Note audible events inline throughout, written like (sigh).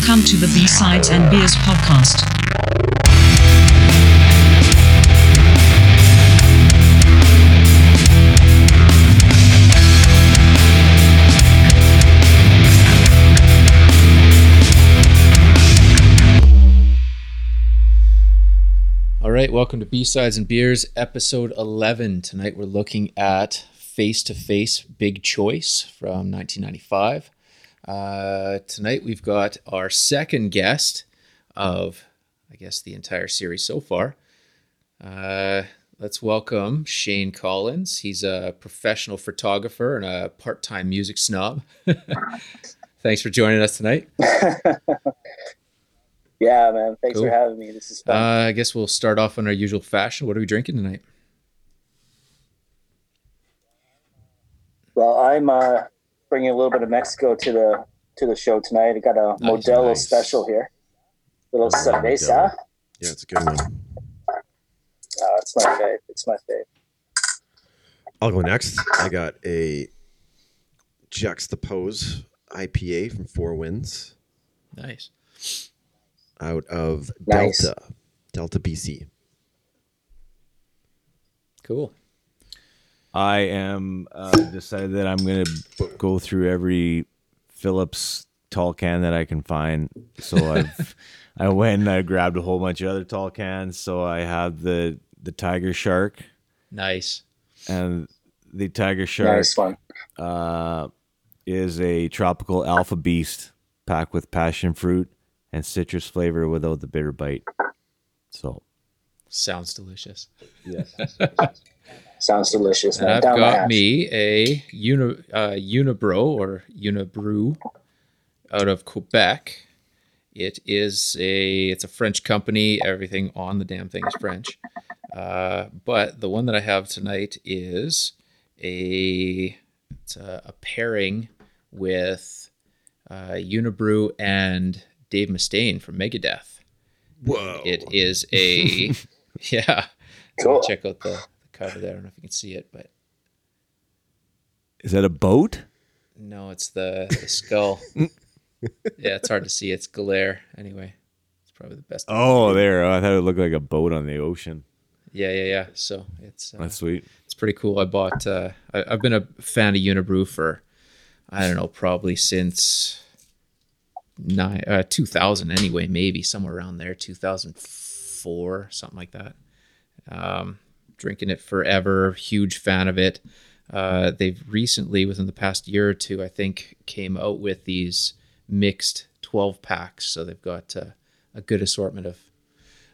Welcome to the B-Sides and Beers podcast. All right, welcome to B Sides and Beers, episode 11. Tonight we're looking at Face to Face Big Choice from 1995. Uh, tonight we've got our second guest of, I guess, the entire series so far. Uh, let's welcome Shane Collins. He's a professional photographer and a part time music snob. (laughs) Thanks for joining us tonight. (laughs) Yeah, man. Thanks Cool. for having me. This is Uh, fun. I guess we'll start off in our usual fashion. What are we drinking tonight? well, I'm uh, bringing a little bit of Mexico to the to the show tonight. I got a Nice, Modelo nice. special here. Little Oh, cerveza. Modelo. Yeah, it's a good one. Oh, it's my fave. It's my fave. I'll go next. I got a Juxtapose IPA from Four Winds Nice. out of Nice. Delta, Delta BC. Cool. I am uh, decided that I'm gonna b- go through every Phillips tall can that I can find. So (laughs) I've I went and I grabbed a whole bunch of other tall cans. So I have the the Tiger Shark Nice. and the Tiger Shark Nice one. uh, is a tropical alpha beast packed with passion fruit and citrus flavor without the bitter bite. So Sounds delicious. yes, (laughs) Sounds delicious, And. I've Down got me a uni, uh, Unibro or Unibrew out of Quebec. It is a it's a French company. Everything on the damn thing is French. Uh, but the one that I have tonight is a it's a, a pairing with uh, Unibroue and Dave Mustaine from Megadeth. Whoa. It is a (laughs) yeah. Cool. Check out the, the cover there. I don't know if you can see it, but is that a boat? no, it's the, the skull. (laughs) yeah, it's hard to see. It's glare. Anyway, it's probably the best. Oh, there! I thought it looked like a boat on the ocean. Yeah, yeah, yeah. So it's uh, That's sweet. it's pretty cool. I bought. Uh, I, I've been a fan of Unibroue for I don't know, probably since nine uh, two thousand anyway, maybe somewhere around there, two thousand four, something like that. Um, drinking it forever. Huge fan of it. Uh, they've recently, within the past year or two, I think, came out with these mixed twelve packs. So they've got uh, a good assortment of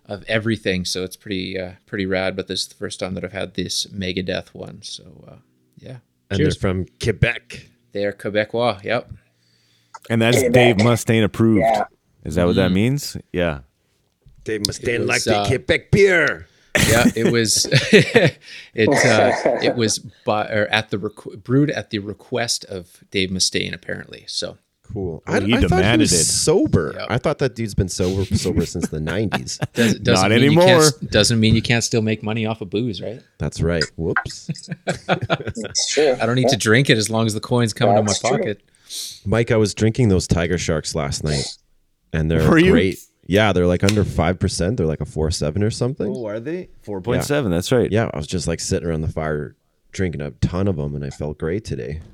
of everything. So it's pretty uh, pretty rad. But this is the first time that I've had this Megadeth one. So uh, yeah, And Cheers. they're from Quebec. they are Quebecois. Yep. And that's Hey, Dave Mustaine approved. Yeah. Is that what that means? Yeah. They must It stand was, like the uh, Quebec beer. Yeah, it was (laughs) it uh, it was by, or at the requ- brewed at the request of Dave Mustaine apparently. So Cool. Well, I, he I thought he demanded was it. sober. Yep. I thought that dude's been sober sober since the 90s. (laughs) does, doesn't mean you can't- anymore. doesn't mean you can't still make money off of booze, right? That's right. Whoops. (laughs) It's true. I don't need to drink it as long as the coins come into my true. pocket. Mike, I was drinking those Tiger Sharks last night, and they're Were you? Great. Yeah, they're like under five percent. They're like a four seven or something. Oh, are they? 4.7. That's right. Yeah, I was just like sitting around the fire, drinking a ton of them, and I felt great today. (laughs)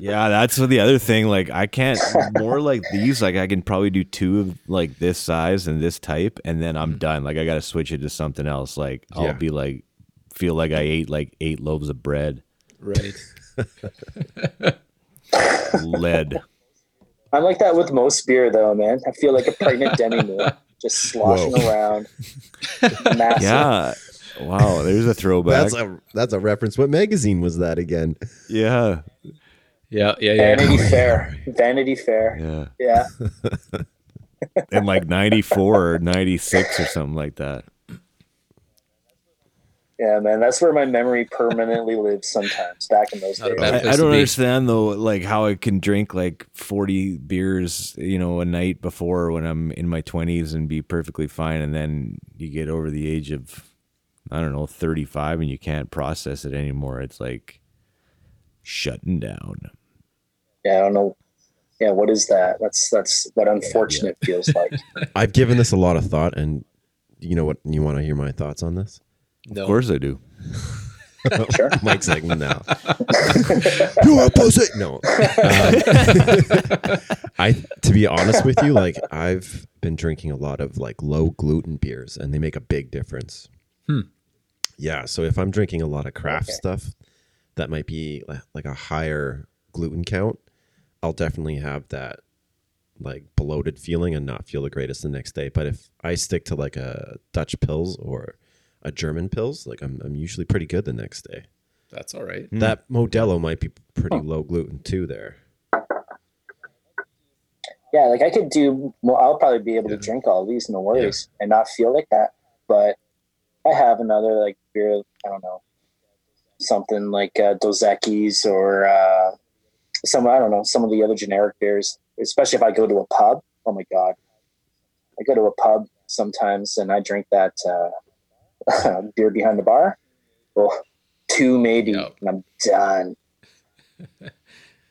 Yeah, that's the other thing. Like, I can't, more like these, like, I can probably do two of like this size and this type, and then I'm mm-hmm. done. Like, I got to switch it to something else. Like, I'll Yeah. be like, feel like I ate like eight loaves of bread, Right. (laughs) lead. I'm like that with most beer, though, man. I feel like a pregnant (laughs) Demi Moore, just sloshing Whoa. around. (laughs) Massive. Yeah. Wow, there's a throwback. That's a that's a reference. What magazine was that again? yeah. Yeah, yeah, yeah. Vanity (laughs) Fair. Vanity Fair. Yeah. Yeah. In like 94 or 96 or something like that. Yeah, man. That's where my memory permanently lives sometimes back in those days. I, I don't understand though, like how I can drink like forty beers, you know, a night before when I'm in my twenties and be perfectly fine, and then you get over the age of, I don't know, thirty five, and you can't process it anymore. It's like shutting down. Yeah, I don't know. yeah, what is that? That's that's what unfortunate feels like. (laughs) I've given this a lot of thought, and you know what? You want to hear my thoughts on this? No. Of course I do. (laughs) Sure. Mike segment now. you are opposite. No. Um, (laughs) I, to be honest with you, like I've been drinking a lot of like low gluten beers, and they make a big difference. Hmm. Yeah. So if I'm drinking a lot of craft Okay. stuff, that might be like a higher gluten count. I'll definitely have that like bloated feeling and not feel the greatest the next day. But if I stick to like a Dutch pils or a German pils, like I'm, I'm usually pretty good the next day. That's all right. That Modelo might be pretty low gluten too. There, Yeah, like I could do. Well, I'll probably be able to drink all these, no worries, and not feel like that. But I have another like beer. I don't know, something like uh, Dos Equis or uh, some. I don't know some of the other generic beers. Especially if I go to a pub. Oh my god, I go to a pub sometimes and I drink that uh, (laughs) beer behind the bar. Well, two maybe, Yep. and I'm done. (laughs)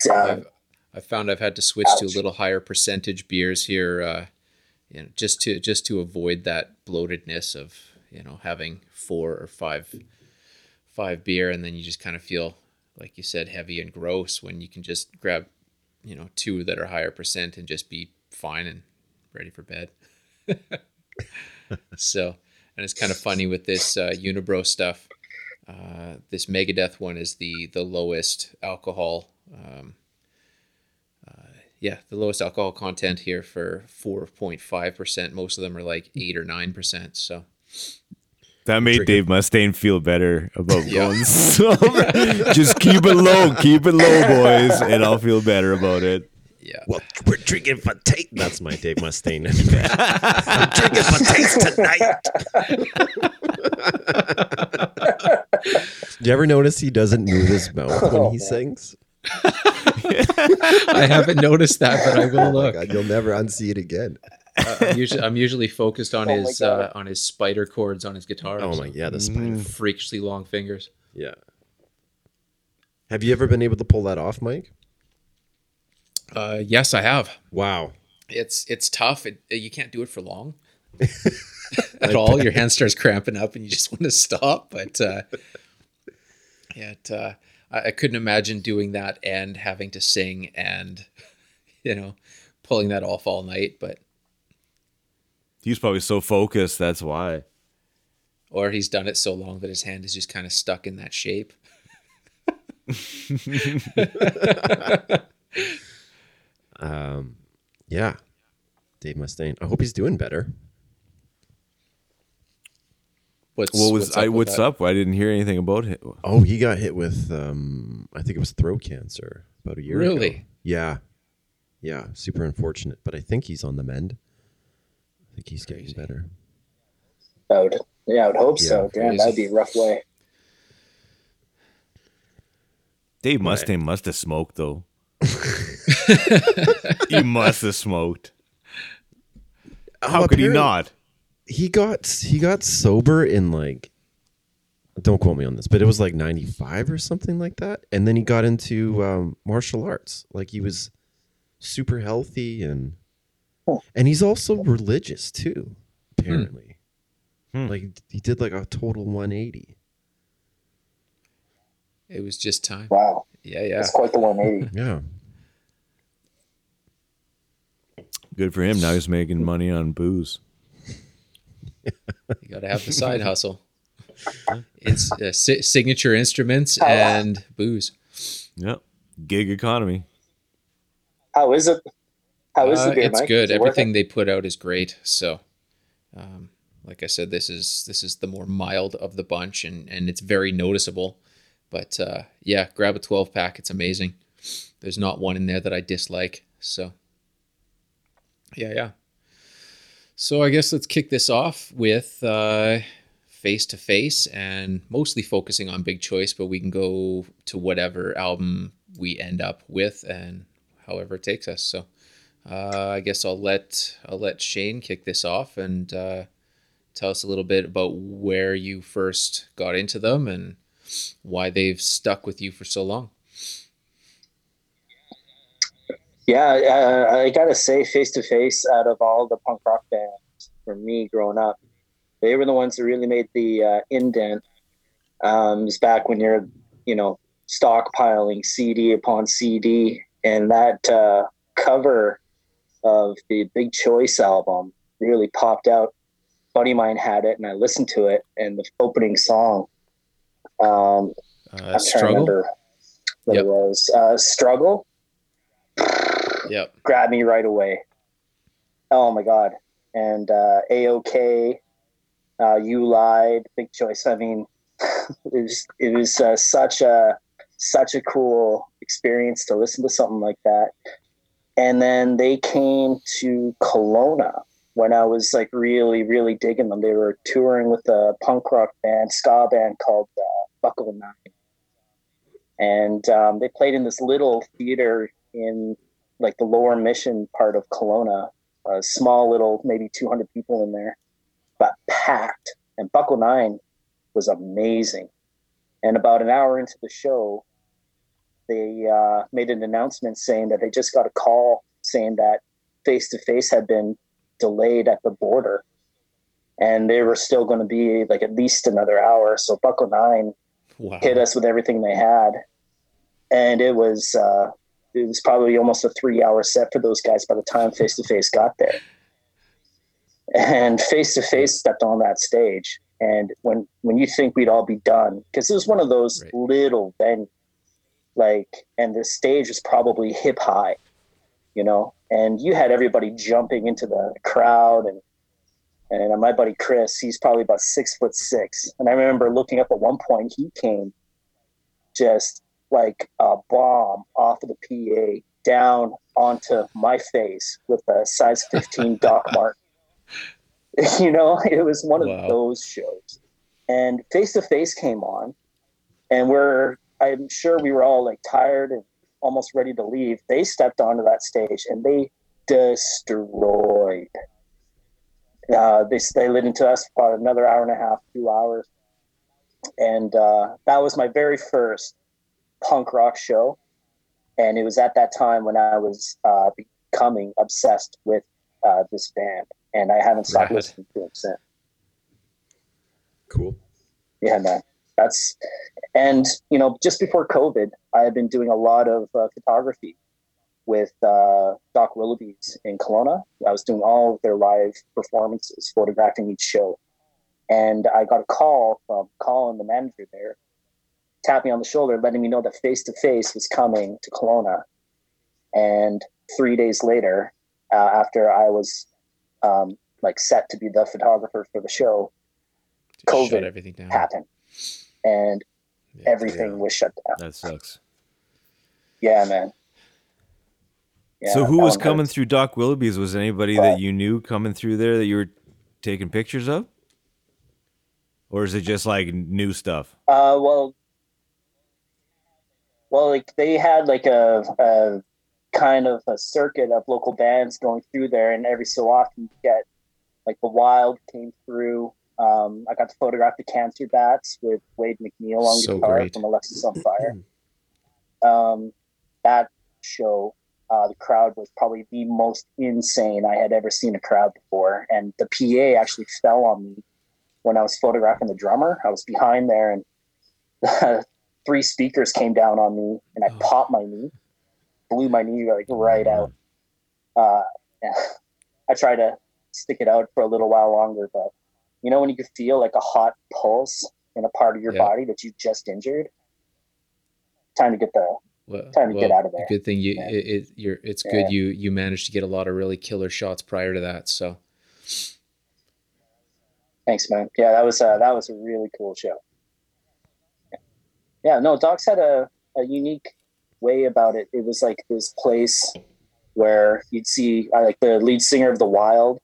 done. I've, I found I've had to switch to a little higher percentage beers here, uh, you know, just to just to avoid that bloatedness of you know having four or five five beer, and then you just kind of feel like you said heavy and gross when you can just grab you know two that are higher percent and just be fine and ready for bed. (laughs) so, and it's kind of funny with this uh, Unibroue stuff. Uh, this Megadeth one is the the lowest alcohol. Um, uh, yeah, the lowest alcohol content here for 4.5%. Most of them are like 8 or 9%. So, That made Trigger. Dave Mustaine feel better about Yeah. going (laughs) sober. Just keep it low, keep it low, boys, and I'll feel better about it. Yeah. well, we're drinking for taste. That's my Dave Mustaine. (laughs) I'm drinking for taste tonight. Do you ever notice he doesn't move his mouth when Oh, he sings? I haven't noticed that, but I will Oh my look. God, you'll never unsee it again. Uh, I'm, usually, I'm usually focused on Oh his uh, on his spider chords on his guitar. Oh my, yeah, the spider. Freakishly long fingers. Yeah. Have you ever been able to pull that off, Mike? Uh, yes, I have. Wow. It's it's tough. It, you can't do it for long (laughs) at all. Your hand starts cramping up, and you just (laughs) want to stop. But uh, it, uh, I, I couldn't imagine doing that and having to sing and (laughs) you know pulling that off all night. But He's probably so focused, that's why. or he's done it so long that his hand is just kind of stuck in that shape. Um, yeah. Dave Mustaine. I hope he's doing better. What's What was what's I what's that? up? I didn't hear anything about him. Oh, he got hit with um I think it was throat cancer about a year ago. Really? Yeah. Yeah, super unfortunate, but I think he's on the mend. I think he's getting better. I would, yeah, I would hope so. Yeah, Damn, that'd be a rough way. Dave Mustaine must have smoked though. (laughs) he must have smoked. How Oh, could he not? He got he got sober in like don't quote me on this, but it was like 95 or something like that. And then he got into um, martial arts. Like he was super healthy and and he's also religious too, apparently. Hmm. Like he did like a total 180. It was just time. Wow, Yeah, yeah. that's quite the 180. Yeah. Good for him. Now he's making (laughs) money on booze. You got to have the side (laughs) hustle. It's uh, si- signature instruments and booze. Yep. Gig economy. How is it? How is Uh, the beer, it's Mike? good. Is it Everything it? they put out is great. So, um, like I said, this is this is the more mild of the bunch, and and it's very noticeable. But uh, yeah, grab a twelve pack. It's amazing. There's not one in there that I dislike. So, yeah, yeah. So I guess let's kick this off with face to face, and mostly focusing on Big Choice, but we can go to whatever album we end up with, and however it takes us. So. Uh, I guess I'll let I'll let Shane kick this off and uh, tell us a little bit about where you first got into them and why they've stuck with you for so long. Yeah, uh, I gotta say, face to face, out of all the punk rock bands for me growing up, they were the ones that really made the uh, indent. Um, it was back when you're, you know, stockpiling CD upon CD, and that uh, cover of the Big Choice album really popped out. buddy of mine had it, and I listened to it, and the opening song. Um, Uh, I'm trying to struggle. remember what Yep. it was. Uh, Struggle Yep. grabbed me right away. Oh my god! And uh, AOK, uh, you lied. Big choice. I mean, (laughs) it was it was uh, such a such a cool experience to listen to something like that. And then they came to Kelowna when I was like really really digging them. They were touring with a punk rock band, ska band called uh, Buck-O-Nine, and um, they played in this little theater in like the lower mission part of Kelowna, a small little, maybe 200 people in there, but packed. And Buck-O-Nine was amazing. And about an hour into the show, they uh, made an announcement saying that they just got a call saying that Face to Face had been delayed at the border. And they were still going to be like at least another hour. So Buck-O-Nine Wow. hit us with everything they had, and it was uh, it was probably almost a three hour set for those guys by the time Face to Face got there. And Face to Face stepped on that stage, and when when you think we'd all be done, because it was one of those Right. little venues, like, and the stage was probably hip high, you know, and you had everybody jumping into the crowd and. And my buddy Chris, he's probably about six foot six. And I remember looking up at one point, he came just like a bomb off of the PA down onto my face with a size 15 (laughs) Doc Mark. (laughs) You know, it was one of Wow. those shows. And Face to Face came on, and we're, I'm sure we were all like tired and almost ready to leave. They stepped onto that stage and they destroyed. Uh, they, they lit into us for about another hour and a half, two hours. And uh, that was my very first punk rock show. And it was at that time when I was uh, becoming obsessed with uh, this band. And I haven't stopped Rad. listening to them since. Cool. Yeah, man. That's, and, you know, just before COVID, I had been doing a lot of uh, photography with uh, Doc Willoughby's in Kelowna. I was doing all of their live performances, photographing each show. And I got a call from Colin, the manager there, tapped me on the shoulder, letting me know that Face to Face was coming to Kelowna. And three days later, uh, after I was um, like set to be the photographer for the show, Just COVID everything down. happened, and Yeah. everything yeah. was shut down. That sucks. Yeah, man. Yeah, so who was coming hurts. through Doc Willoughby's? Was anybody that you knew coming through there that you were taking pictures of? Or is it just like new stuff? Uh, well, well, like they had like a, a kind of a circuit of local bands going through there, and every so often you get like the Wild came through. Um, I got to photograph the Cancer Bats with Wade MacNeil on So guitar great. from Alexisonfire. um, that show, uh, the crowd was probably the most insane I had ever seen a crowd before, and the PA actually fell on me when I was photographing the drummer. I was behind there, and (laughs) three speakers came down on me, and I Oh. popped my knee, blew my knee like right out. Uh, (laughs) I tried to stick it out for a little while longer, but you know when you could feel like a hot pulse in a part of your Yeah. body that you just injured. Time to get the Well, Time to get out of there. Good thing you Yeah. it, it you're it's Yeah. good you you managed to get a lot of really killer shots prior to that. So Thanks, man. Yeah, that was uh, that was a really cool show. Yeah, yeah no, Docs had a, a unique way about it. It was like this place where you'd see uh, like the lead singer of the Wild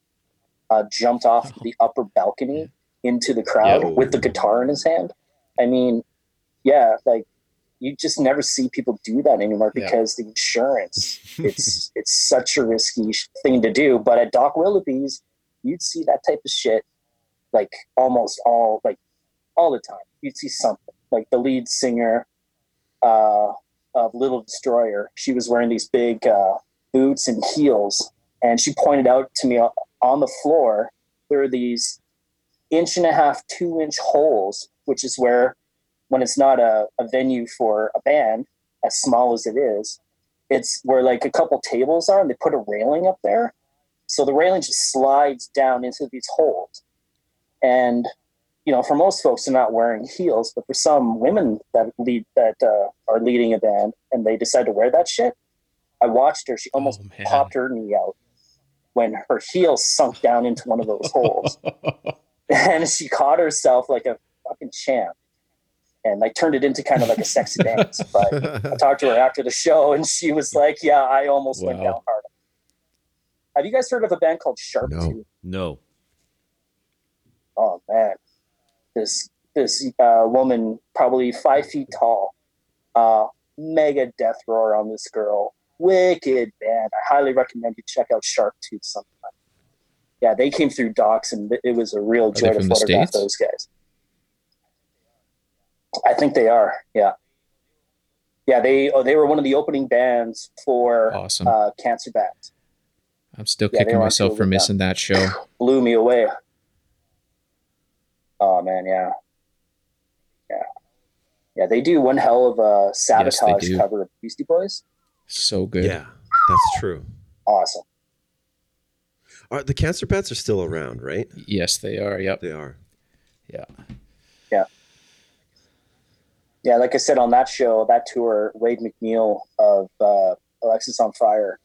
uh, jumped off the upper balcony into the crowd Yeah. with the guitar in his hand. I mean, yeah, like you just never see people do that anymore Yeah. because the insurance. (laughs) It's it's such a risky thing to do. But at Doc Willoughby's, you'd see that type of shit like almost all like all the time. You'd see something like the lead singer uh, of Little Destroyer. She was wearing these big uh, boots and heels. And she pointed out to me on- the floor, there are these inch and a half, two inch holes, which is where, when it's not a, a venue for a band, as small as it is, it's where like a couple tables are and they put a railing up there. So the railing just slides down into these holes. And, you know, for most folks, they're not wearing heels, but for some women that lead that uh, are leading a band and they decide to wear that shit, I watched her. She almost Oh, popped her knee out when her heel sunk down into one of those holes. (laughs) And she caught herself like a fucking champ. And I turned it into kind of like a sexy (laughs) dance. But I talked to her after the show and she was like, Yeah, I almost went down hard. Have you guys heard of a band called Sharp No. Tooth? No. oh man, this this uh, woman, probably five feet tall, uh, mega death roar on this girl. Wicked band. I highly recommend you check out Sharptooth sometime. Yeah, they came through docks, and it was a real joy to photograph those guys. I think they are. Yeah, yeah. They oh, they were one of the opening bands for awesome. uh, Cancer Bats. I'm still yeah, kicking myself for missing that show. blew me away. Oh man, yeah, yeah, yeah. They do one hell of a sabotage do. cover of Beastie Boys. So good. yeah, that's true. Awesome. Are, the cancer bats are still around, right? Yes, they are. Yep. They are. Yeah. Yeah. Yeah, like I said on that show, that tour, Wade MacNeil of uh, Alexisonfire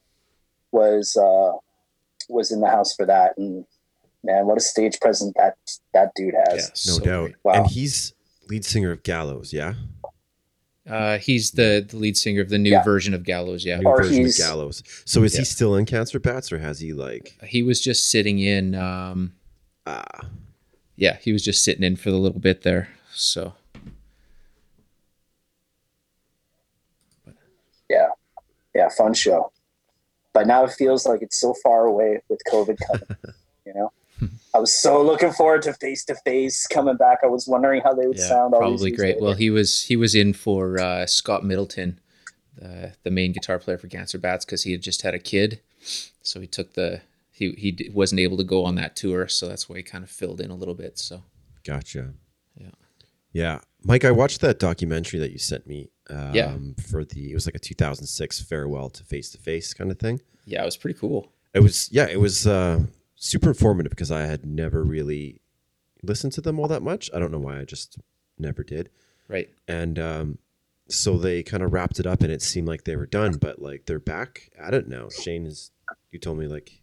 was uh, was in the house for that, and man, what a stage presence that that dude Yeah. has. No so doubt. Wow. And he's lead singer of Gallows, yeah? Uh, he's the, the lead singer of the new Yeah. version of Gallows. Yeah. New Or version of Gallows. So is Yeah. he still in Cancer Bats or has he like He was just sitting in. Um, ah yeah, he was just sitting in for the little bit there. So Yeah, yeah, fun show. But now it feels like it's so far away with COVID coming. (laughs) you know, I was so looking forward to face to face coming back. I was wondering how they would yeah, sound. probably great. later. Well, he was he was in for uh, Scott Middleton, uh, the main guitar player for Cancer Bats, because he had just had a kid, so he took the he he d- wasn't able to go on that tour, so that's why he kind of filled in a little bit. So gotcha. Yeah. Yeah. Mike, I watched that documentary that you sent me. Um, Yeah. for the it was like a 2006 farewell to face to face kind of thing. yeah, it was pretty cool. It was yeah, it was uh, super informative because I had never really listened to them all that much. I don't know why I just never did. Right. And um, so they kind of wrapped it up, and it seemed like they were done, but like they're back at it now. Shane is. You told me like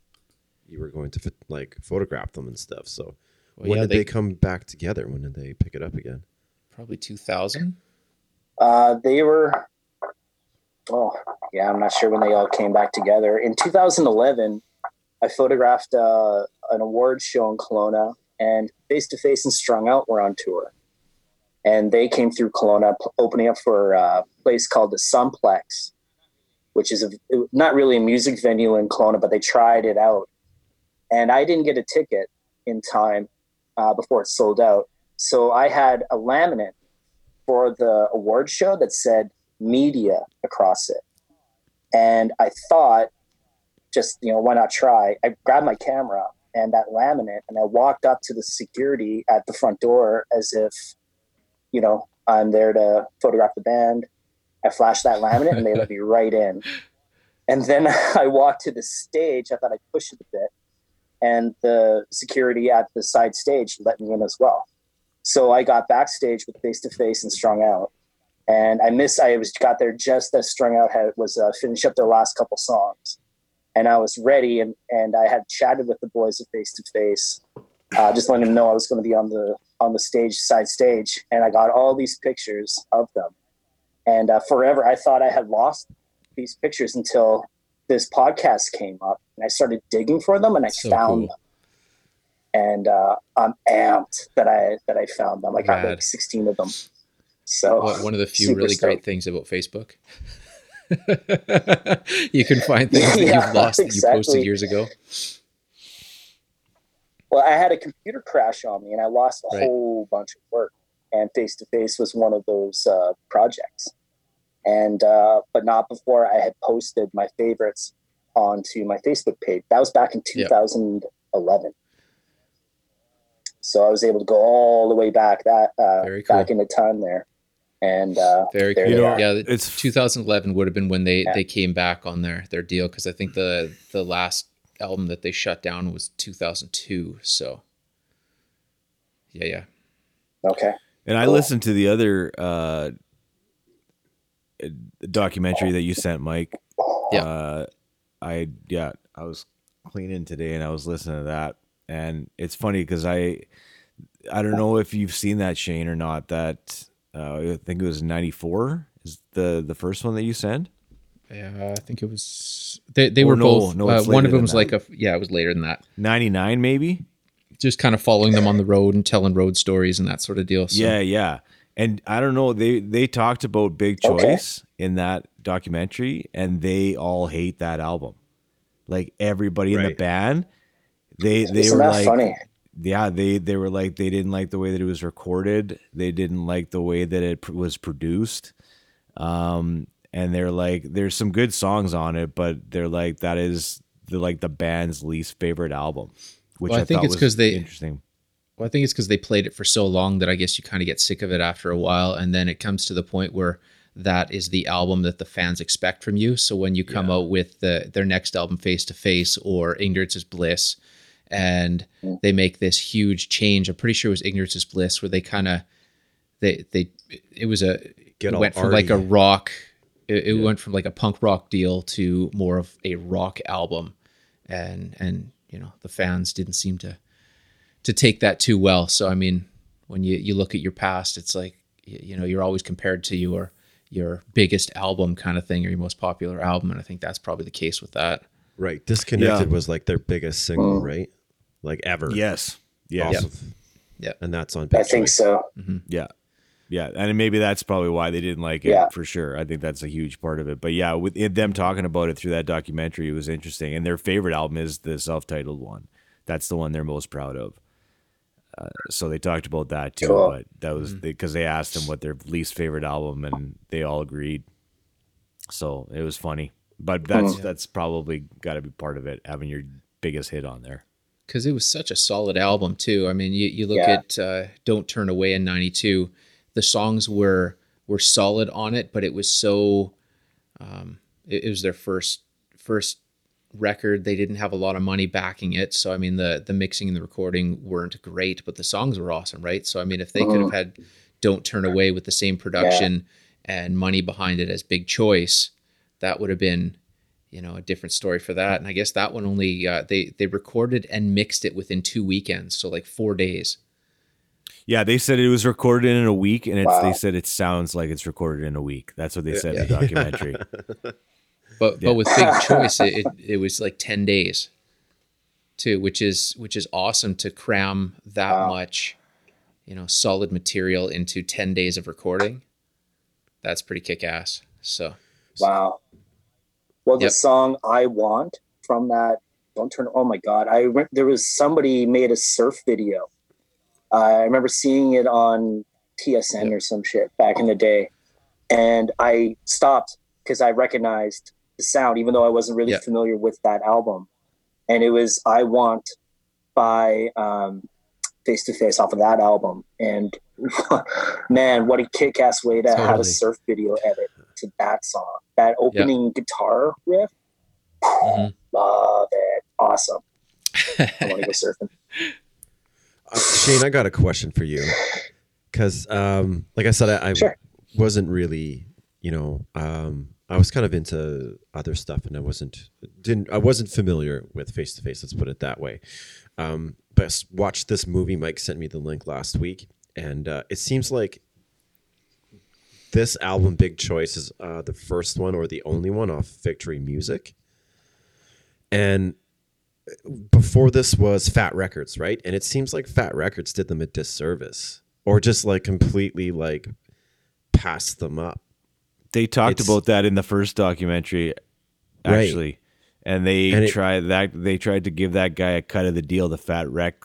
you were going to ph- like photograph them and stuff. So Well, when yeah, did they, they, come back together? When did they pick it up again? probably 2000. Uh, they were, oh, yeah, I'm not sure when they all came back together. In 2011, I photographed uh, an award show in Kelowna, and Face to Face and Strung Out were on tour. And they came through Kelowna, p- opening up for a place called the Sunplex, which is a, not really a music venue in Kelowna, but they tried it out. And I didn't get a ticket in time uh, before it sold out. So I had a laminate for the award show that said media across it. And I thought, just, you know, why not try? I grabbed my camera and that laminate and I walked up to the security at the front door as if, you know, I'm there to photograph the band. I flashed that laminate and they let me (laughs) right in. And then (laughs) I walked to the stage. I thought I'd push it a bit. And the security at the side stage let me in as well. So I got backstage with face to face and strung out. And I missed, I was got there just as strung out had was uh, finished up their last couple songs. And I was ready and, and I had chatted with the boys face to face, uh, just letting them know I was going to be on the, on the stage, side stage. And I got all these pictures of them. And uh, forever, I thought I had lost these pictures until this podcast came up and I started digging for them and I So found cool. them and uh, I'm amped that I that I found them. I got like 16 of them. So What- one of the few really great things about Facebook. (laughs) you can find things that Yeah, you've lost that you posted years ago. well, I had a computer crash on me and I lost a Right. whole bunch of work. And face to face was one of those uh, projects. And uh, but not before I had posted my favorites onto my Facebook page. That was back in Yeah. 2011. So I was able to go all the way back that uh, Very cool. back into time there, and uh, Very there cool. they know, yeah, it's- it's 2011 would have been when they Yeah. they came back on their their deal because I think the the last album that they shut down was 2002. So yeah, yeah, Okay. And I Cool. listened to the other uh, uh, documentary that you sent, Mike. Yeah. Uh, I yeah, I was cleaning today and I was listening to that, and it's funny because I I don't know if you've seen that Shane or not. That uh, I think it was '94 is the the first one that you sent. yeah. I think it was they they Or were no, both. no, uh, one of them was that. like a yeah, it was later than that. '99 maybe. Just kind of following them on the road and telling road stories and that sort of deal. So, Yeah, yeah. And I don't know, they they talked about Big Okay. Choice in that documentary and they all hate that album. Like everybody in the band, they they Isn't were like funny? Yeah, they they were like they didn't like the way that it was recorded. They didn't like the way that it pr- was produced. Um and they're like there's some good songs on it, but they're like that is the like the band's least favorite album, which Well, I I, think it's because they- interesting. Well, I think it's because they played it for so long that I guess you kind of get sick of it after a while, and then it comes to the point where that is the album that the fans expect from you. So when you come Yeah. out with the their next album, Face to Face or Ignorance is Bliss, and they make this huge change, I'm pretty sure it was Ignorance is Bliss, where they kind of they they it was a Get it went from like a rock, it, it went from like a punk rock deal to more of a rock album, and and you know the fans didn't seem to to take that too well. So I mean, when you you look at your past, it's like y- you know you're always compared to your your biggest album kind of thing or your most popular album, and I think that's probably the case with that. Right. Disconnected Yeah. was like their biggest single, right? Like ever. Yes. Yeah. Off Yep. of- Yep. And that's on I Big think Choice. so. Mm-hmm. Yeah. Yeah. And maybe that's probably why they didn't like it Yeah. for sure. I think that's a huge part of it. But yeah, with them talking about it through that documentary, it was interesting. And their favorite album is the self titled one. That's the one they're most proud of. Uh, so they talked about that too. Cool. But that was mm-hmm. because they asked them what their least favorite album and they all agreed. So it was funny. But that's mm. that's probably got to be part of it, having your biggest hit on there. Because it was such a solid album too. I mean, you, you look Yeah. at uh, "Don't Turn Away" in '92. The songs were were solid on it, but it was so. Um, it, it was their first first record. They didn't have a lot of money backing it, so I mean, the the mixing and the recording weren't great, but the songs were awesome, right? So I mean, if they could have had "Don't Turn Away" with the same production and money behind it as Big Choice, that would have been you know a different story for that and i guess that one only uh, they they recorded and mixed it within two weekends so like four days Yeah, they said it was recorded in a week, and it's Wow. they said it sounds like it's recorded in a week. That's what they said in the (laughs) documentary. but Yeah. but with big choice it, it, it was like 10 days too which is which is awesome to cram that Wow. much you know solid material into 10 days of recording that's pretty kick-ass so Wow. Well, the Yep. song "I Want" from that "Don't Turn." Oh my God! I re- there was somebody made a surf video. I remember seeing it on TSN or some shit back in the day, and I stopped because I recognized the sound, even though I wasn't really Yeah. familiar with that album. And it was "I Want" by um, Face to Face off of that album, and (laughs) man, what a kick-ass way to have a surf video edit to that song. That opening guitar riff, mhm. (sighs) love it. Awesome. I want to go (laughs) surfing. Uh, Shane, I got a question for you. Because, um, like I said, I, I Sure. wasn't really, you know, um, I was kind of into other stuff, and I wasn't didn't I wasn't familiar with face to face. Let's put it that way. Um, but I s- watched this movie. Mike sent me the link last week, and uh, it seems like this album, Big Choice, is uh, the first one or the only one off Victory Music. And before this was Fat Records, right? And it seems like Fat Records did them a disservice, or just like completely like passed them up. They talked It's- about that in the first documentary, Right. actually, and they And it- tried that. They tried to give that guy a cut of the deal, the fat wreck.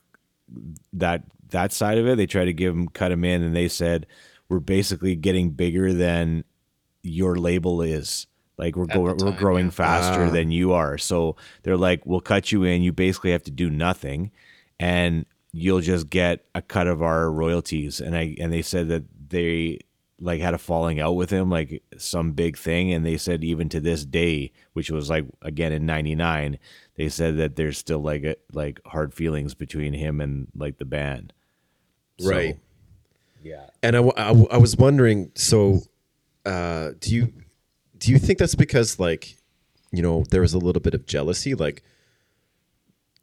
That that side of it, they tried to give him cut him in, and they said we're basically getting bigger than your label is. Like we're At the going, we're growing yeah. faster Ah. than you are. So they're like, we'll cut you in. You basically have to do nothing, and you'll just get a cut of our royalties. And I and they said that they like had a falling out with him, like some big thing. And they said even to this day, which was like again in '99, they said that there's still like a, like hard feelings between him and like the band. So, Right. Yeah. And I was wondering, so uh, do you do you think that's because like you know there was a little bit of jealousy? Like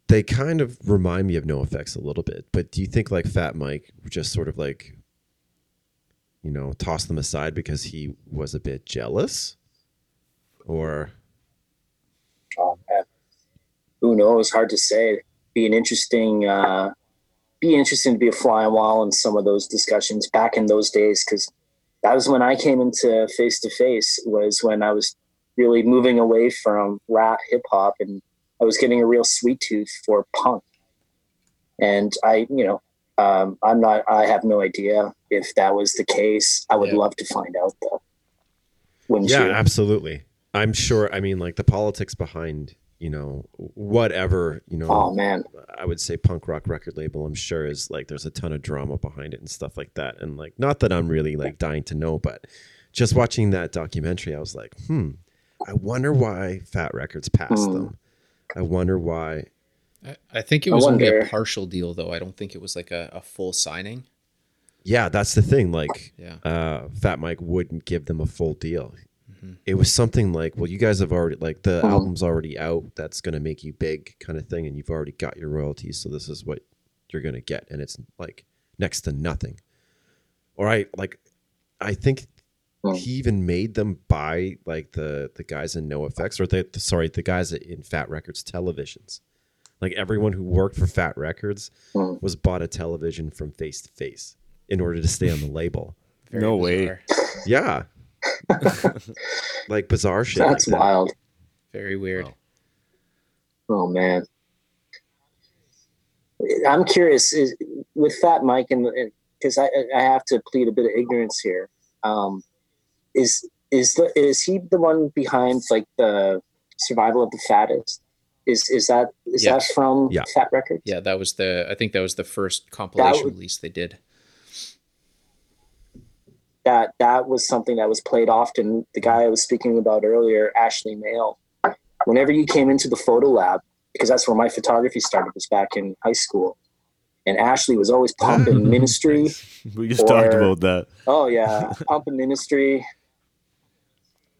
they kind of remind me of NOFX a little bit, but do you think like Fat Mike just sort of like you know tossed them aside because he was a bit jealous, or Oh, man. Who knows? Hard to say. Be an interesting, uh, be interesting to be a fly on wall in some of those discussions back in those days because that was when I came into face to face. Was when I was really moving away from rap, hip hop, and I was getting a real sweet tooth for punk. And I, you know, um, I'm not. I have no idea if that was the case. I would Yeah. love to find out though. Wouldn't yeah, you? absolutely. I'm sure. I mean, like the politics behind you know whatever you know. Oh man. I would say punk rock record label, I'm sure is like there's a ton of drama behind it and stuff like that. And like not that I'm really like dying to know, but just watching that documentary, I was like, hmm, I wonder why Fat Records passed Hmm. them. I wonder why. I, I think it was only a partial deal, though. I don't think it was like a, a full signing. Yeah, that's the thing. Like, Yeah. uh, Fat Mike wouldn't give them a full deal. Mhm. It was something like, well, you guys have already like the Mhm. album's already out. That's gonna make you big, kind of thing, and you've already got your royalties. So this is what you're gonna get, and it's like next to nothing. Or I like, I think he even made them buy like the the guys in NOFX, or the, the sorry, the guys in Fat Records televisions. Like everyone who worked for Fat Records Hmm. was bought a television from Face to Face in order to stay on the label. Very No way. Yeah. (laughs) like bizarre shit. That's like that. wild. Very weird. Wow. Oh man, I'm curious is, with Fat Mike and because I I have to plead a bit of ignorance here. Um, is is the is he the one behind like the survival of the fattest? Is is that is Yeah. that from Yeah. Fat Records? Yeah, that was the. I think that was the first compilation would- release they did. That that was something that was played often. The guy I was speaking about earlier, Ashley Mail. Whenever you came into the photo lab, because that's where my photography started, was back in high school, and Ashley was always pumping (laughs) Ministry. (laughs) We just talked about that. Oh yeah, (laughs) pumping ministry.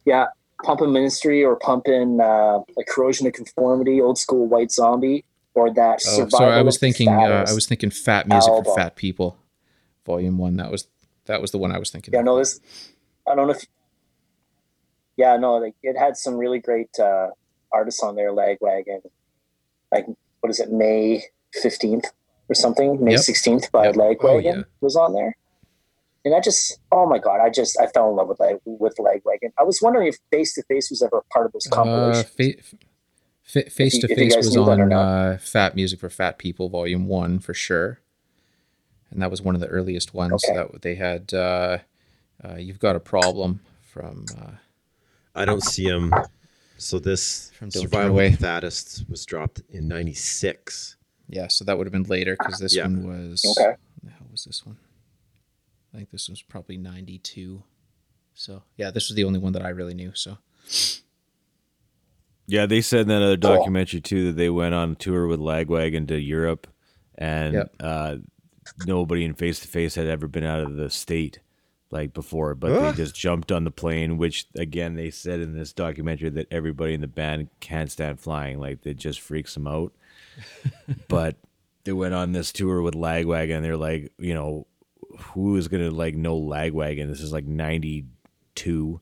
Yeah, pumping ministry or pumping uh, like corrosion of conformity, old school white zombie, or that Oh, survival. so I was thinking. Uh. I was thinking fat music album. for fat people, volume one. That was that was the one I was thinking. Yeah, of. no, this. I don't know if. Yeah, no, like it had some really great uh, artists on there, Lagwagon. Like, what is it, May fifteenth or something? May Yep. sixteenth by Yep. Lagwagon Oh, yeah. was on there. And I just, oh my god, I just, I fell in love with Lag, with Lagwagon. I was wondering if Face to Face was ever a part of those Uh, fa- fa- face to face was knew that or on uh, Fat Music for Fat People, Volume One for sure, and that was one of the earliest ones Okay. that they had. Uh, uh, You've got a problem from. Uh, I don't see him. So this From Don't Survival Away. of Fattest was dropped in '96. yeah, so that would have been later because this Yeah. one was. Okay. How was this one? I think this was probably '92. So yeah, this was the only one that I really knew. So Yeah, they said in that other documentary too that they went on tour with Lagwagon to Europe, and Yep. uh, nobody in Face to Face had ever been out of the state like before, but Huh? they just jumped on the plane. Which again, they said in this documentary that everybody in the band can't stand flying, like it just freaks them out. (laughs) but they went on this tour with Lagwagon. And they're like, you know, who is gonna like know Lagwagon? This is like ninety two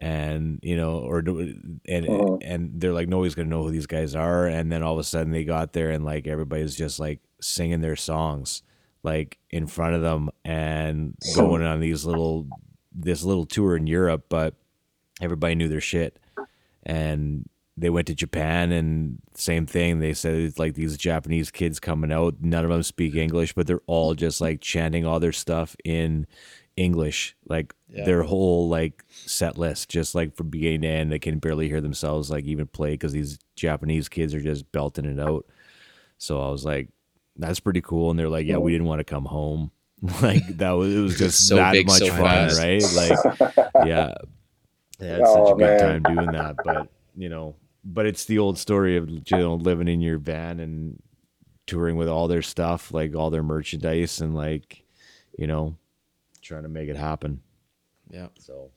and you know or and Mhm. and they're like nobody's gonna know who these guys are and then all of a sudden they got there and like everybody's just like singing their songs like in front of them and going on these little this little tour in Europe but everybody knew their shit and they went to Japan and same thing they said it's like these Japanese kids coming out none of them speak English but they're all just like chanting all their stuff in English, like Yeah. their whole like set list, just like from beginning to end. They can barely hear themselves like even play because these Japanese kids are just belting it out. So I was like, that's pretty cool. And they're like, yeah, we didn't want to come home. (laughs) like that was it was just So that big, much so fun, fast. right? (laughs) Like, yeah, they had such Oh, a good man. time doing that. But you know, but it's the old story of you know living in your van and touring with all their stuff, like all their merchandise, and like you know, trying to make it happen. Yeah. So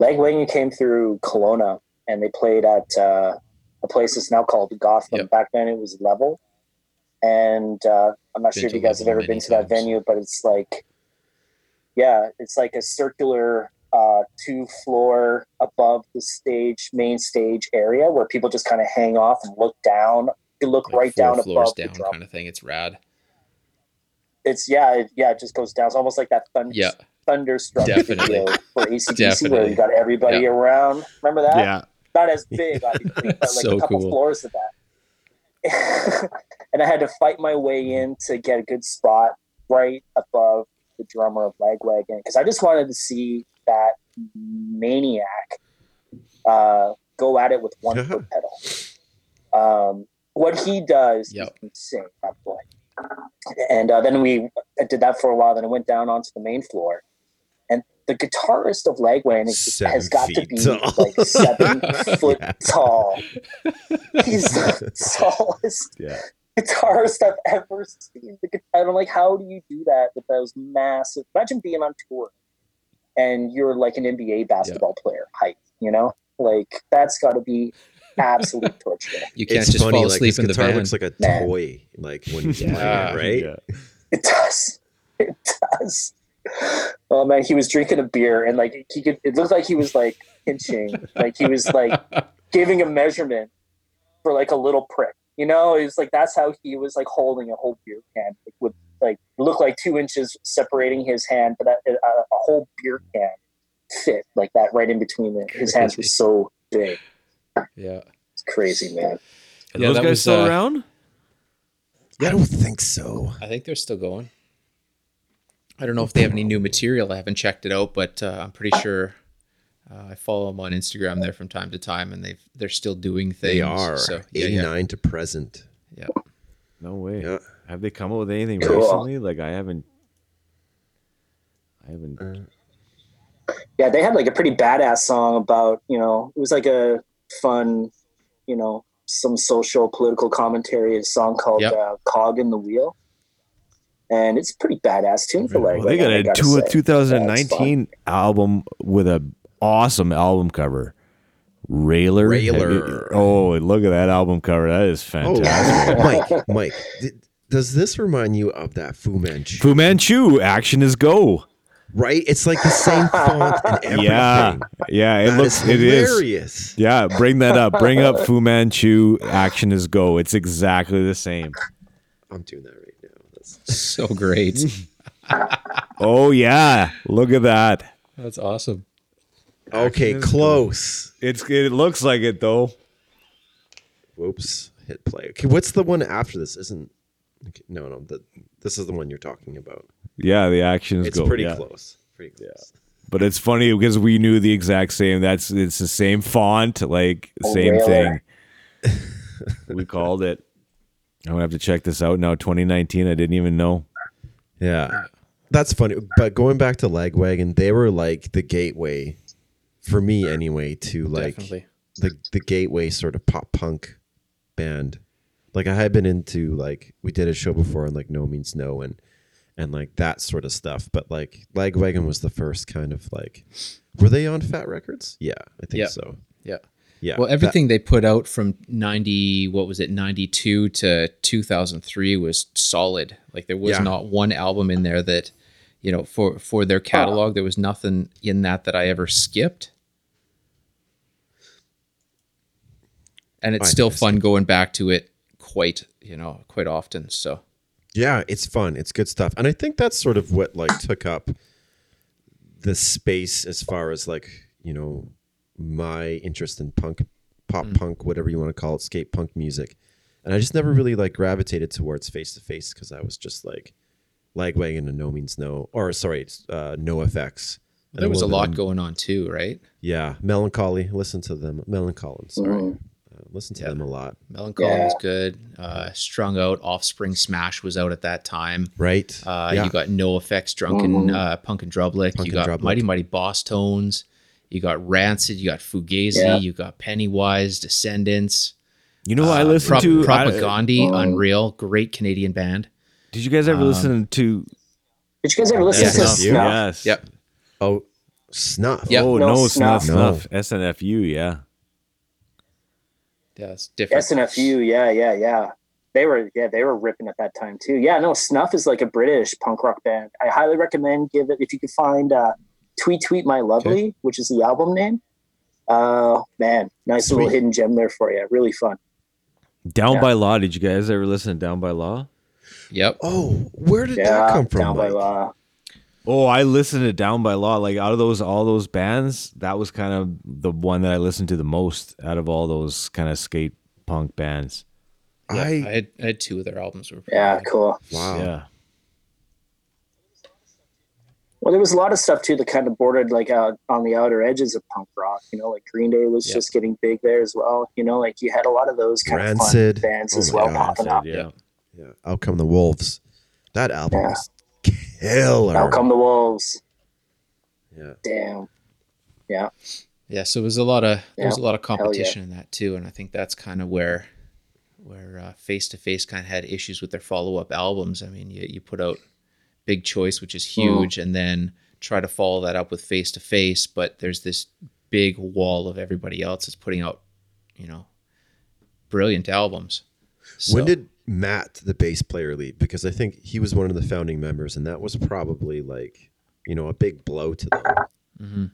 Lagwagon came through Kelowna and they played at uh, a place that's now called Gotham. Yep. Back then it was Level. And uh, I'm not Been sure if you guys have ever been many to that venue, but it's like, yeah, it's like a circular uh, two floor above the stage, main stage area where people just kind of hang off and look down. You look Like right four down floors above down the drum. kind of thing. It's rad. It's yeah, it, yeah, it just goes down. It's almost like that thunder, Yeah. thunderstruck Definitely. video for ACDC where you got everybody Yeah. around. Remember that? yeah, not as big, obviously, (laughs) but like So a couple cool. floors of that. (laughs) and I had to fight my way in to get a good spot right above the drummer of Lagwagon because I just wanted to see that maniac uh, go at it with one (laughs) foot pedal. Um, what he does Yep. is insane, that boy. And uh, then we I did that for a while. Then I went down onto the main floor, the guitarist of Lagwagon is- has got to be tall. like seven (laughs) foot Yeah. tall. He's the (laughs) tallest yeah. guitarist I've ever seen. The guitar, and I'm like, how do you do that with those massive? Imagine being on tour and you're like an NBA basketball player height. You know, like that's got to be absolute (laughs) torture. You can't it's just funny, fall asleep his in the guitar van. looks like a Man. toy, like when you Yeah. it, right? Yeah. It does. It does. Oh man, he was drinking a beer and like he could. It looked like he was like pinching, like he was like (laughs) giving a measurement for like a little prick. You know, it's like that's how he was like holding a whole beer can like, with like looked like two inches separating his hand, but that, a, a whole beer can fit like that right in between it. His hands were so big. yeah. It's crazy, man. Are Yeah, those guys was, still uh, around? I don't think so. I think they're still going. I don't know if they have any new material. I haven't checked it out, but uh, I'm pretty sure uh, I follow them on Instagram there from time to time, and they've they're still doing things. They are So yeah, eighty yeah, to present. yeah. No way. Yeah. Have they come up with anything Cool. recently? Like I haven't. I haven't. Yeah, they had like a pretty badass song about, you know, it was like a fun, you know, some social political commentary, a song called Yep. uh, Cog in the Wheel. And it's a pretty badass tune for like Well, they got a two, 2019 album with a awesome album cover. Railer. Have you- Oh, look at that album cover. That is Oh, fantastic. (laughs) Mike, Mike, th- does this remind you of that Fu Manchu? Fu Manchu, action is go. right? It's like the same font and (laughs) everything. Yeah, yeah. It That looks. is It is. Yeah, bring that up. Bring up (laughs) Fu Manchu, action is go. It's exactly the same. I'm doing that right now. That's, So great. (laughs) Oh yeah, look at that. That's awesome. okay, is close. It's. It looks like it though. Whoops, hit play. Okay, what's the one after this? Isn't okay, no, no. The, this is the one you're talking about. Yeah, the action is It's go. pretty yeah. close. Pretty close. But it's funny because we knew the exact same. That's it's the same font, like Oh, same really? thing. (laughs) we called it. I'm gonna have to check this out now. 2019. I didn't even know. Yeah. Uh, that's funny. But going back to Lagwagon, they were like the gateway for me anyway to like Definitely. the the gateway sort of pop punk band. Like I had been into like we did a show before on like No Means No and and like that sort of stuff. But like Lagwagon was the first kind of like were they on Fat Records? Yeah, I think Yeah. so. Yeah. Yeah. Well, that- everything they put out from 90, what was it, 92 to 2003 was solid. Like there was Yeah. not one album in there that, you know, for for their catalog, there was nothing in that that I ever skipped. And it's I still fun going back to it quite, you know, quite often. So, Yeah, it's fun. It's good stuff. And I think that's sort of what like took up the space as far as like, you know, my interest in punk, pop punk, whatever you want to call it, skate punk music. And I just never really like gravitated towards face to face because I was just like Lagwagon and No Means No, or sorry, it's, uh, NOFX. There was a lot of- going on too, right? Yeah, Millencolin. Listen to them. Millencolin. Sorry, uh, listen to Yeah. them a lot. Millencolin Yeah. was good. Uh, Strung Out, Offspring Smash was out at that time. Right? Uh, yeah. You got NOFX, Drunken, Mhm. uh, Punk and Drublic. Punk you and got Drublic. Mighty Mighty Bosstones. You got Rancid. You got Fugazi. Yeah. You got Pennywise, Descendents. You know what I uh, listened Prop- to? I- Oh. Unreal, great Canadian band. did you guys ever Um, listen to? Did you guys ever listen Yeah, to Snuff. Snuff? Yes. Yep. oh, Snuff. Yep. Oh No, no, Snuff. snuff, No. SNFU. Yeah. Yeah, it's different. SNFU, yeah, yeah, yeah. They were, yeah, they were ripping at that time too. Yeah, no, Snuff is like a British punk rock band. I highly recommend give it if you could find uh, "Tweet Tweet My Lovely," which is the album name. Uh, man, nice little hidden gem there for you. Really fun. Down Yeah. by Law. Did you guys ever listen to Down by Law? Yep. Oh, where did Yeah, that come from? down by law. Oh, I listened to Down by Law. Like out of those all those bands, that was kind of the one that I listened to the most out of all those kind of skate punk bands. Yeah, I, I had I had two of their albums. Were Yeah, cool. wow. Yeah. Well, there was a lot of stuff too that kind of bordered like out on the outer edges of punk rock. You know, like Green Day was Yeah. just getting big there as well. You know, like you had a lot of those kind Rancid. of fun bands Oh as well God. popping up. Yeah. Yeah. Out come the wolves. That album Yeah. was killer. Out come the wolves. yeah. Damn. Yeah, Yeah. so it was a lot of there was a lot of hell yeah. competition in that too, and I think that's kind of where where uh, Face to Face kind of had issues with their follow up albums. I mean, you you put out Big Choice, which is huge, and then try to follow that up with Face to Face, but there's this big wall of everybody else that's putting out, you know, brilliant albums. When did Matt, the bass player, leave? Because I think he was one of the founding members, and that was probably like, you know, a big blow to them. Mhm.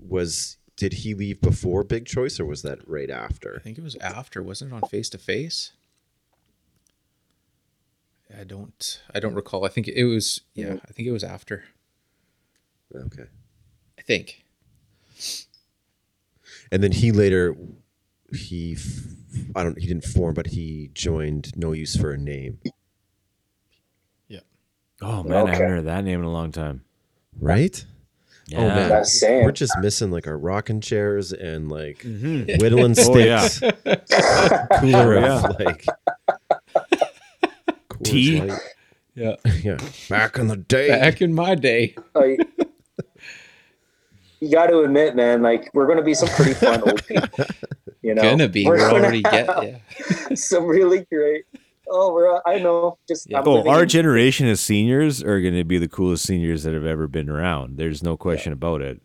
Was did he leave before Big Choice, or was that right after? I think it was after, wasn't it on Face to Face? I don't I don't recall. I think it was yeah, I think it was after. Okay. I think. And then he later, he, I don't, he didn't form, but he joined No Use for a Name, Yeah. Oh man, I Okay. haven't heard that name in a long time. right? Yeah. Oh man, That's saying. we're just missing like our rocking chairs and like Mhm. whittling Oh, yeah. sticks, (laughs) cooler Yeah. (laughs) of like Coors Tea. Light. Yeah. (laughs) Yeah, back in the day. Back in my day. Oh, you, you got to admit, man, like we're going to be some pretty fun old people. You know, gonna be. We're We're, gonna already get yeah. (laughs) some really great. Oh, we're. I know. Just Yeah. I'm Oh, our in- generation of seniors are going to be the coolest seniors that have ever been around. There's no question about it.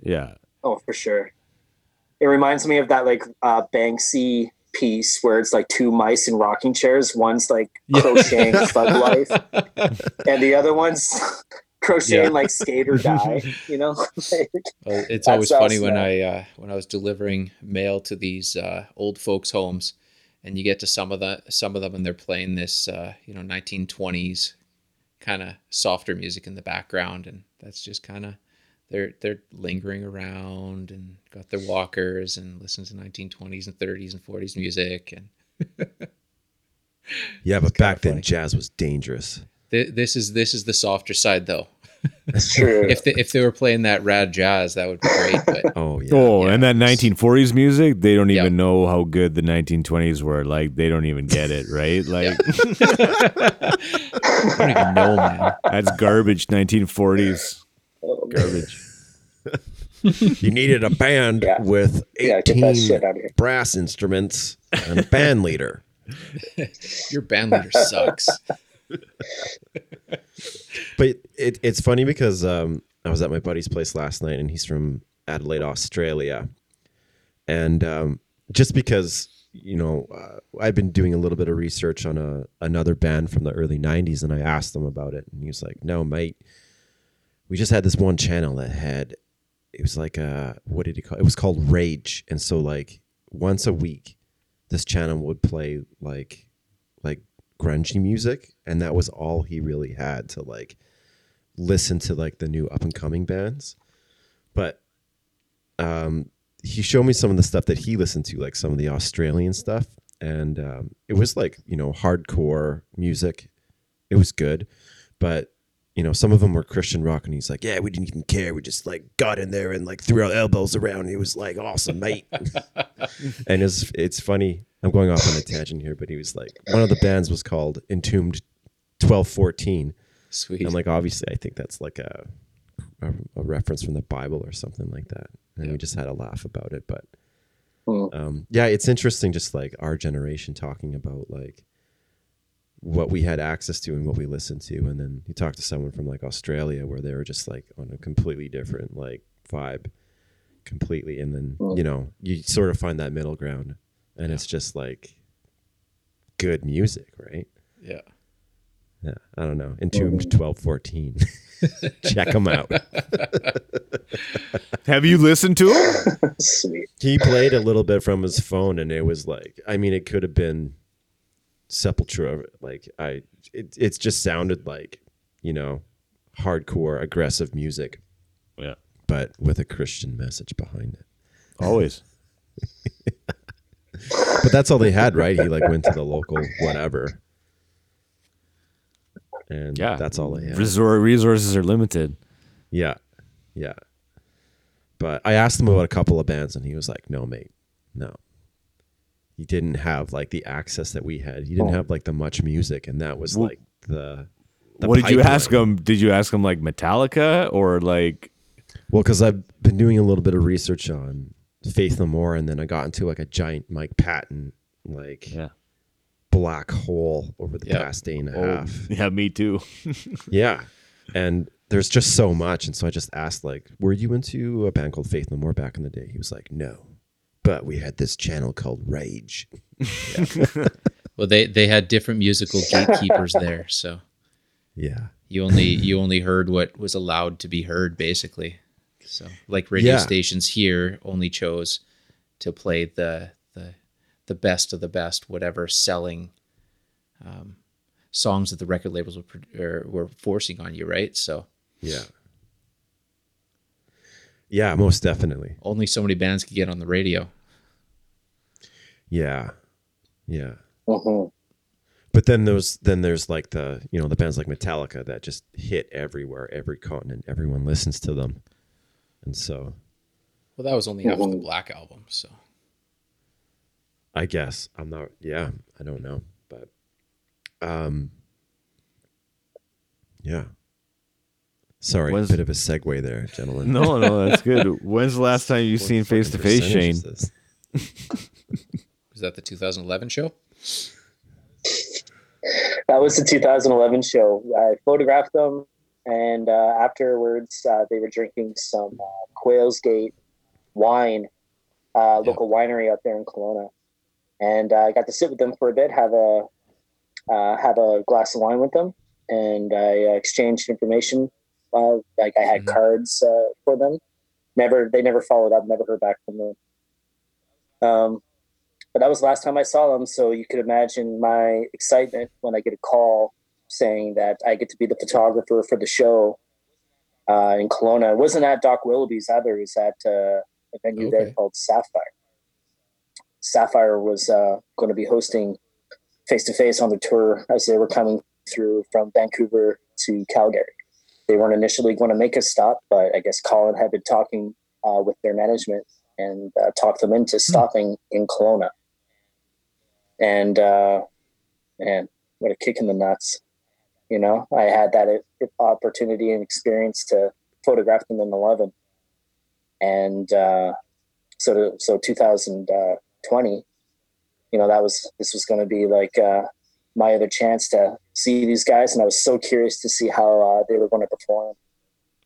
Yeah. Oh, for sure. It reminds me of that like uh, Banksy piece where it's like two mice in rocking chairs. One's like crocheting (laughs) thug life, and the other one's (laughs) crocheting Yeah. like skate or die. (laughs) You know, Like, Well, it's always funny when. I uh, when I was delivering mail to these uh, old folks' homes, and you get to some of the some of them, and they're playing this uh, you know 1920s kind of softer music in the background, and that's just kind of they're they're lingering around and got their walkers and listen to 1920s and 30s and 40s music, and (laughs) Yeah, but back then funny. jazz was dangerous. th- this is this is the softer side though. (laughs) that's true. If they, if they were playing that rad jazz, that would be great. But (laughs) Oh yeah. Oh, Yeah. and that 1940s music, they don't even Yeah. know how good the 1920s were. Like, they don't even get it, right? Like, I don't even know, man. that's garbage, 1940s. Garbage. (laughs) You needed a band Yeah. with yeah, get that shit 18 out of here. brass instruments and a band leader. (laughs) Your band leader sucks. (laughs) But it, it's funny because um, I was at my buddy's place last night, and he's from Adelaide, Australia. And um, just because you know, uh, I've been doing a little bit of research on a another band from the early '90s, and I asked him about it, and he was like, "No, mate, we just had this one channel that had it was like a what did he call it? was called Rage, and so like once a week, this channel would play like like grungy music, and that was all he really had to like listen to like the new up and coming bands. But um, he showed me some of the stuff that he listened to, like some of the Australian stuff, and um, it was like you know hardcore music. It was good, but you know, some of them were Christian rock, and he's like, "Yeah, we didn't even care. We just like got in there and like threw our elbows around. It was like awesome, mate." (laughs) and it's it's funny. I'm going off on a tangent here, but he was like, one of the bands was called Entombed 1214, Sweet. and like obviously, I think that's like a a, a reference from the Bible or something like that. And we just had a laugh about it, but um, yeah, it's interesting. Just like our generation talking about like what we had access to and what we listened to, and then you talk to someone from like Australia where they were just like on a completely different like vibe, completely, and then Hmm. you know you sort of find that middle ground, and it's just like good music, right? yeah. Yeah, I don't know. Entombed twelve fourteen. (laughs) Check them out. (laughs) Have you listened to him? (laughs) Sweet. He played a little bit from his phone, and it was like, I mean, it could have been Sepultura. Like, I, it, it just sounded like, you know, hardcore, aggressive music, yeah, but with a Christian message behind it. always. (laughs) But that's all they had, right? He like went to the local whatever, and Yeah, that's all they had. Resor- resources are limited. Yeah. Yeah. But I asked him about a couple of bands and he was like, no, mate, no. He didn't have like the access that we had. He didn't Oh. have like the much music. And that was like the. the what did you ask him? Did you ask him like Metallica or like? Well, because I've been doing a little bit of research on Faith No More and then I got into like a giant Mike Patton, like Yeah, black hole over the Yeah. past day and a oh, half. yeah, me too. (laughs) (laughs) Yeah. And there's just so much. And so I just asked, like, were you into a band called Faith No More back in the day? He was like, no. But we had this channel called Rage. (laughs) Well, they they had different musical gatekeepers there, so (laughs) Yeah. you only you only heard what was allowed to be heard, basically. So, like radio Yeah. stations here only chose to play the the the best of the best, whatever selling um, songs that the record labels were were forcing on you, right? So Yeah. Yeah, most definitely. only so many bands could get on the radio. Yeah. Yeah. hmm But then those then there's like the you know, the bands like Metallica that just hit everywhere, every continent. Everyone listens to them. And so Well, that was only after the Mhm. Black album, so I guess I'm not. Yeah, I don't know, but um, yeah. Sorry, Was- bit of a segue there, gentlemen. No, no, that's good. (laughs) When's the last time you've seen face to face, Shane? (laughs) that the 2011 show? That was the 2011 show. I photographed them, and uh, afterwards, uh, they were drinking some uh, Quails Gate wine, uh, local winery up there in Kelowna. And uh, I got to sit with them for a bit, have a uh, have a glass of wine with them, and I uh, exchanged information. Uh, like I had Mhm. cards uh, for them. Never, they never followed up. Never heard back from them. Um, but that was the last time I saw them. So you could imagine my excitement when I get a call saying that I get to be the photographer for the show uh, in Kelowna. It wasn't at Doc Willoughby's either. It was at uh, a venue there called Sapphire. Sapphire was uh, going to be hosting face to face on the tour as they were coming through from Vancouver to Calgary. They weren't initially going to make a stop, but I guess Colin had been talking uh, with their management and uh, talked them into stopping in Kelowna. And uh, man, what a kick in the nuts! You know, I had that opportunity and experience to photograph them in eleven, and uh, so so 2020. You know, that was this was going to be like uh, my other chance to see these guys, and I was so curious to see how uh, they were going to perform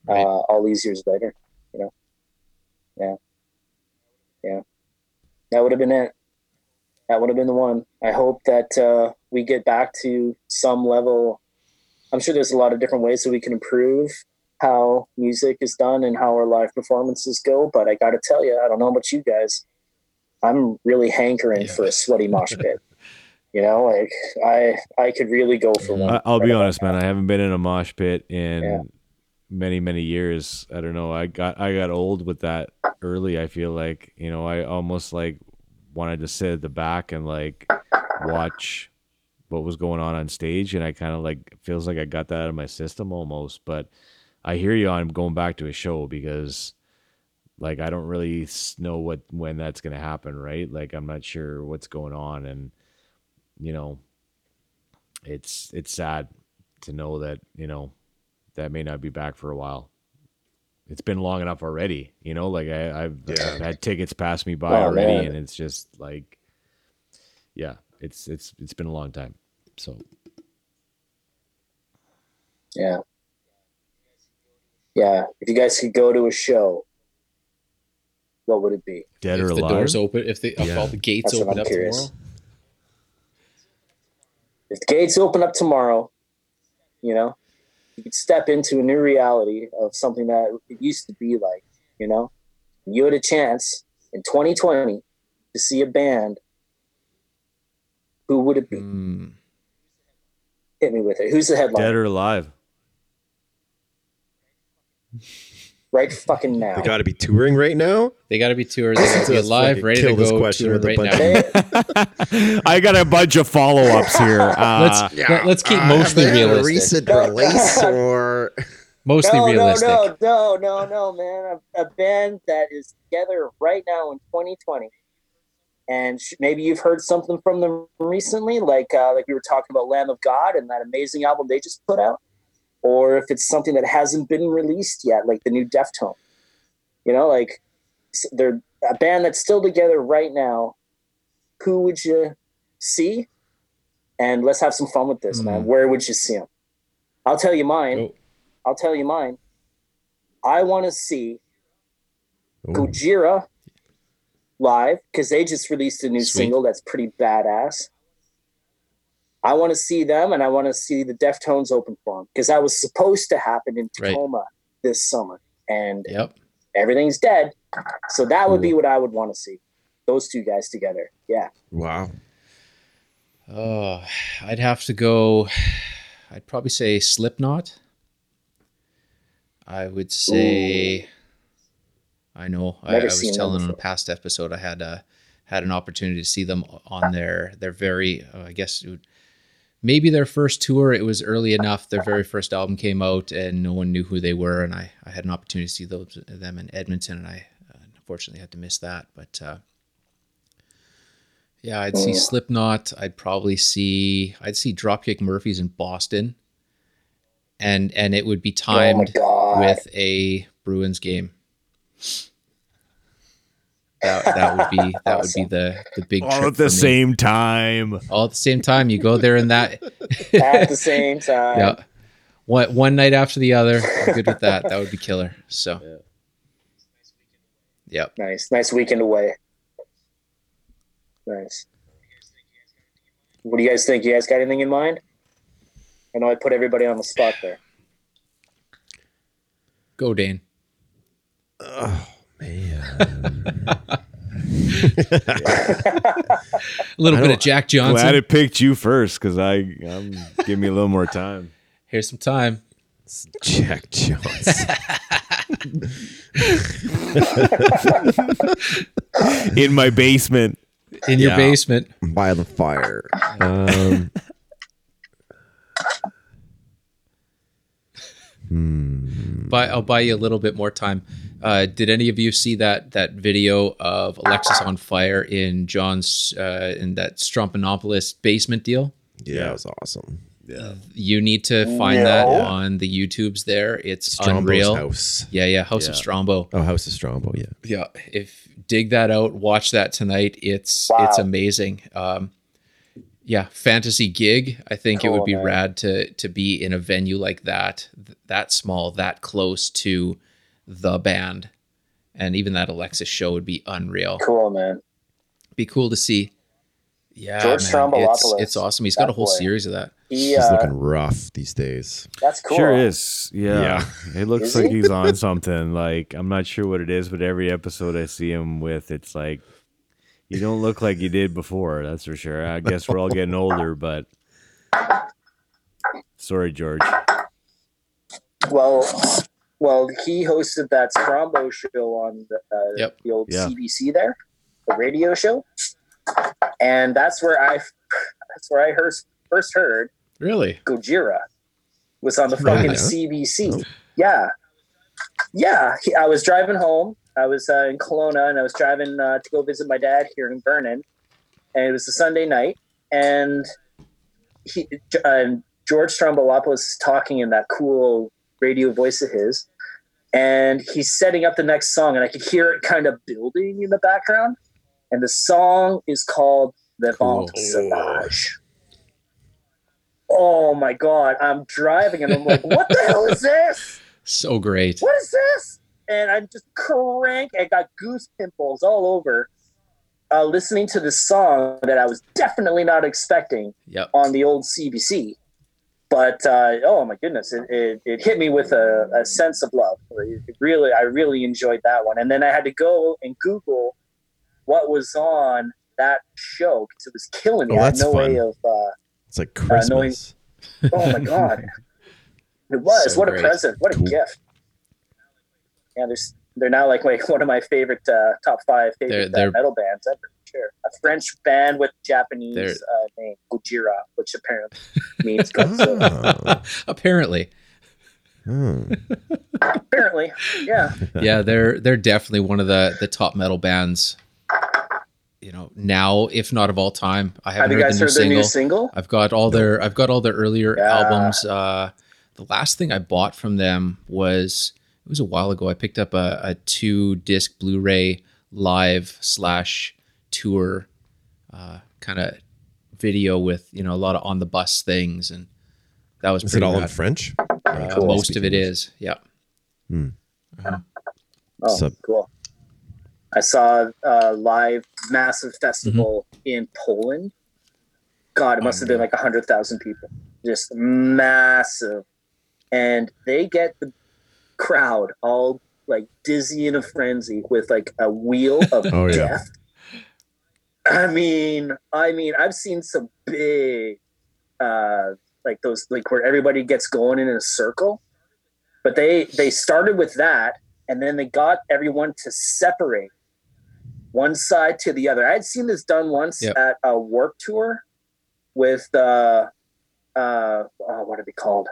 uh, Right. all these years later. You know, yeah, yeah, that would have been it. That would have been the one. I hope that uh, we get back to some level. I'm sure there's a lot of different ways that we can improve how music is done and how our live performances go. But I got to tell you, I don't know about you guys. I'm really hankering Yeah. for a sweaty mosh (laughs) pit. You know, like I I could really go for one. I'll be right about honest, now. man. I haven't been in a mosh pit in Yeah. many, many years. I don't know. I got I got old with that early. I feel like you know I almost like wanted to sit at the back and like watch what was going on on stage, and I kind of like feels like I got that out of my system almost. But I hear you on going back to a show because like I don't really know what when that's gonna happen, right? Like I'm not sure what's going on, and you know, it's it's sad to know that you know that may not be back for a while. It's been long enough already, you know. Like I, I've, Yeah. I've had tickets pass me by Oh, already, man. and it's just like, yeah, it's it's it's been a long time. So Yeah. Yeah. If you guys could go to a show, what would it be? dead if or alive? If the doors open, if the if Yeah. all the gates That's open up curious. tomorrow, If the gates open up tomorrow, you know, you could step into a new reality of something that it used to be like, you know, you had a chance in 2020 to see a band. Who would it be? Hmm. Hit me with it. Who's the headline? Dead or alive. Right fucking now. They got to be touring right now. they got to be touring. They got to be Just alive, fucking ready to go. question toured with a right bunch now. (laughs) I got a bunch of follow ups here. (laughs) Uh, let's let, us keep mostly Uh, have they a realistic. recent release or (laughs) Mostly no, realistic. no, no, no, no, no, man. A, a band that is together right now in 2020, and sh- maybe you've heard something from them recently, like uh, like we were talking about Lamb of God and that amazing album they just put out, or if it's something that hasn't been released yet, like the new Deftone. You know, like they're a band that's still together right now. Who would you see? And let's have some fun with this, man. Hmm. Where would you see them? I'll tell you mine. I'll tell you mine. I want to see Ooh. Gojira live because they just released a new Sweet. single that's pretty badass. I want to see them, and I want to see the Deftones open for them because that was supposed to happen in Right. Tacoma this summer, and Yep. everything's dead. So that would be what I would want to see. Those two guys together. Yeah. wow. Oh, I'd have to go. I'd probably say Slipknot. I would say. I know. I, I was seen them telling on a past episode I had uh, had an opportunity to see them on their their very. Uh, I guess it would, maybe their first tour. It was early enough. Their very first album came out, and no one knew who they were. And I I had an opportunity to see those them in Edmonton, and I uh, unfortunately had to miss that. But uh, yeah, I'd see Mm. Slipknot. I'd probably see I'd see Dropkick Murphys in Boston, and and it would be oh timed god. with a Bruins game. That, that would be (laughs) that would be the the big all trip at the for me. same time. all at the same time. You go there and that (laughs) At the (laughs) same time. yeah one one night after the other. I'm good with that. That would be killer. So yep. Nice. Nice weekend away. Nice. What do you guys think? You guys got anything in mind? I know I put everybody on the spot there. Go Dane. Oh man. A little I bit of Jack Johnson. Glad it picked you first because I I'm give me a little more time. Here's some time. Jack Johnson. (laughs) In my basement. In your Yeah. basement. by the fire. Um, hmm. (laughs) Buy, I'll buy you a little bit more time. Uh, did any of you see that that video of Alexisonfire in John's uh, in that Stroumboulopoulos basement deal? Yeah, it was awesome. Yeah. You need to find that on the YouTubes. There, it's Strombo's unreal. house. Yeah, yeah, House of Strombo. Oh, House of Strombo. Yeah. Yeah, if dig that out, watch that tonight. It's Wow. it's amazing. Um, yeah, fantasy gig. I think it would be man. rad to to be in a venue like that, th- that small, that close to the band, and even that Alexis show would be unreal. Cool, man. Be cool to see. Yeah, George man, it's, it's awesome. He's got a whole boy. series of that. He, He's uh, looking rough these days. that's cool. Sure is. Yeah. Yeah. It looks Is like he? he's on something. Like I'm not sure what it is, but every episode I see him with, it's like you don't look like you did before. That's for sure. I guess we're all getting older, but sorry, George. Well, well, he hosted that Strombo show on the, uh, Yep. the old Yeah. CBC there, the radio show, and that's where I (laughs) that's where I first first heard Really? Gojira was on the fucking huh? CBC. Yeah, yeah. He, I was driving home. I was uh, in Kelowna, and I was driving uh, to go visit my dad here in Vernon. And it was a Sunday night, and he, uh, George Stroumboulopoulos is talking in that cool radio voice of his, and he's setting up the next song, and I could hear it kind of building in the background. And the song is called "Vivant Cool. Sauvage." Oh my god! I'm driving, and I'm like, (laughs) "What the hell is this?" So great. what is this? And I'm just crank. I got goose pimples all over uh, listening to this song that I was definitely not expecting Yep. on the old CBC. But uh, oh my goodness, it, it, it hit me with a, a sense of love. It really, I really enjoyed that one. And then I had to go and Google what was on that show because it was killing me. Oh, I had that's no way of. Uh, It's like knowing- Christmas. oh my (laughs) god, it was So what great. a present, what a Cool. gift. Yeah, there's they're now like like (laughs) one of my favorite uh, top five favorite They're- uh, metal bands ever. Sure, a French band with Japanese They're- uh, name Gojira, which apparently means (laughs) Godzilla. Oh. (laughs) Apparently. Hmm. apparently, yeah. (laughs) yeah, they're they're definitely one of the the top metal bands. You know, now if not of all time. I Have haven't you heard guys the new heard their single. new single? I've got all their I've got all their earlier Yeah. albums. Uh, the last thing I bought from them was it was a while ago. I picked up a, a two disc Blu-ray live slash tour uh, kind of video with you know a lot of on the bus things, and that was Is it pretty all in. French? Uh, Cool. Most of Speaking it English. is, yeah. Oh, Sub- cool. I saw a live massive festival Mm-hmm. in Poland. God, it must have been like a hundred thousand people, just massive, and they get the crowd all like dizzy in a frenzy with like a wheel of (laughs) Oh, yeah. I mean, I mean, I've seen some big, uh, like those, like where everybody gets going in a circle, but they they started with that, and then they got everyone to separate one side to the other. I had seen this done once Yep. at a Warped Tour with uh, uh, oh, what are they called?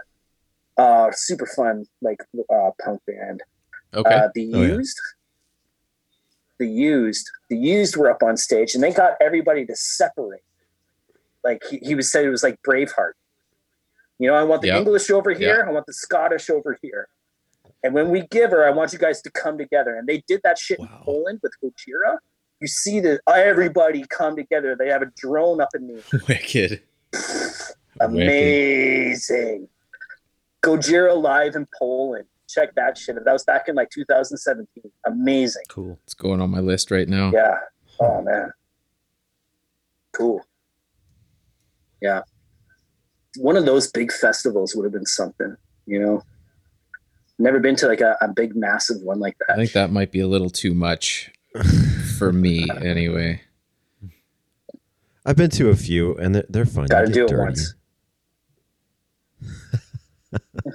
Uh, super fun, like uh, punk band. Okay. Uh, the Oh, yeah. The used, the used were up on stage, and they got everybody to separate. Like he, he was saying, it was like Braveheart. You know, I want the Yeah. English over here. I want the Scottish over here. And when we give her, I want you guys to come together. And they did that shit in Poland with Gojira. You see that everybody come together. They have a drone up in the (laughs) Wicked. amazing. Gojira live in Poland. Check that shit. That was back in like 2017. Amazing. Cool. It's going on my list right now. Yeah. Oh man. Cool. Yeah. One of those big festivals would have been something, you know. Never been to like a, a big massive one like that. I think that might be a little too much (laughs) for me anyway. I've been to a few, and they're, they're fun. Gotta get do it dirty. once.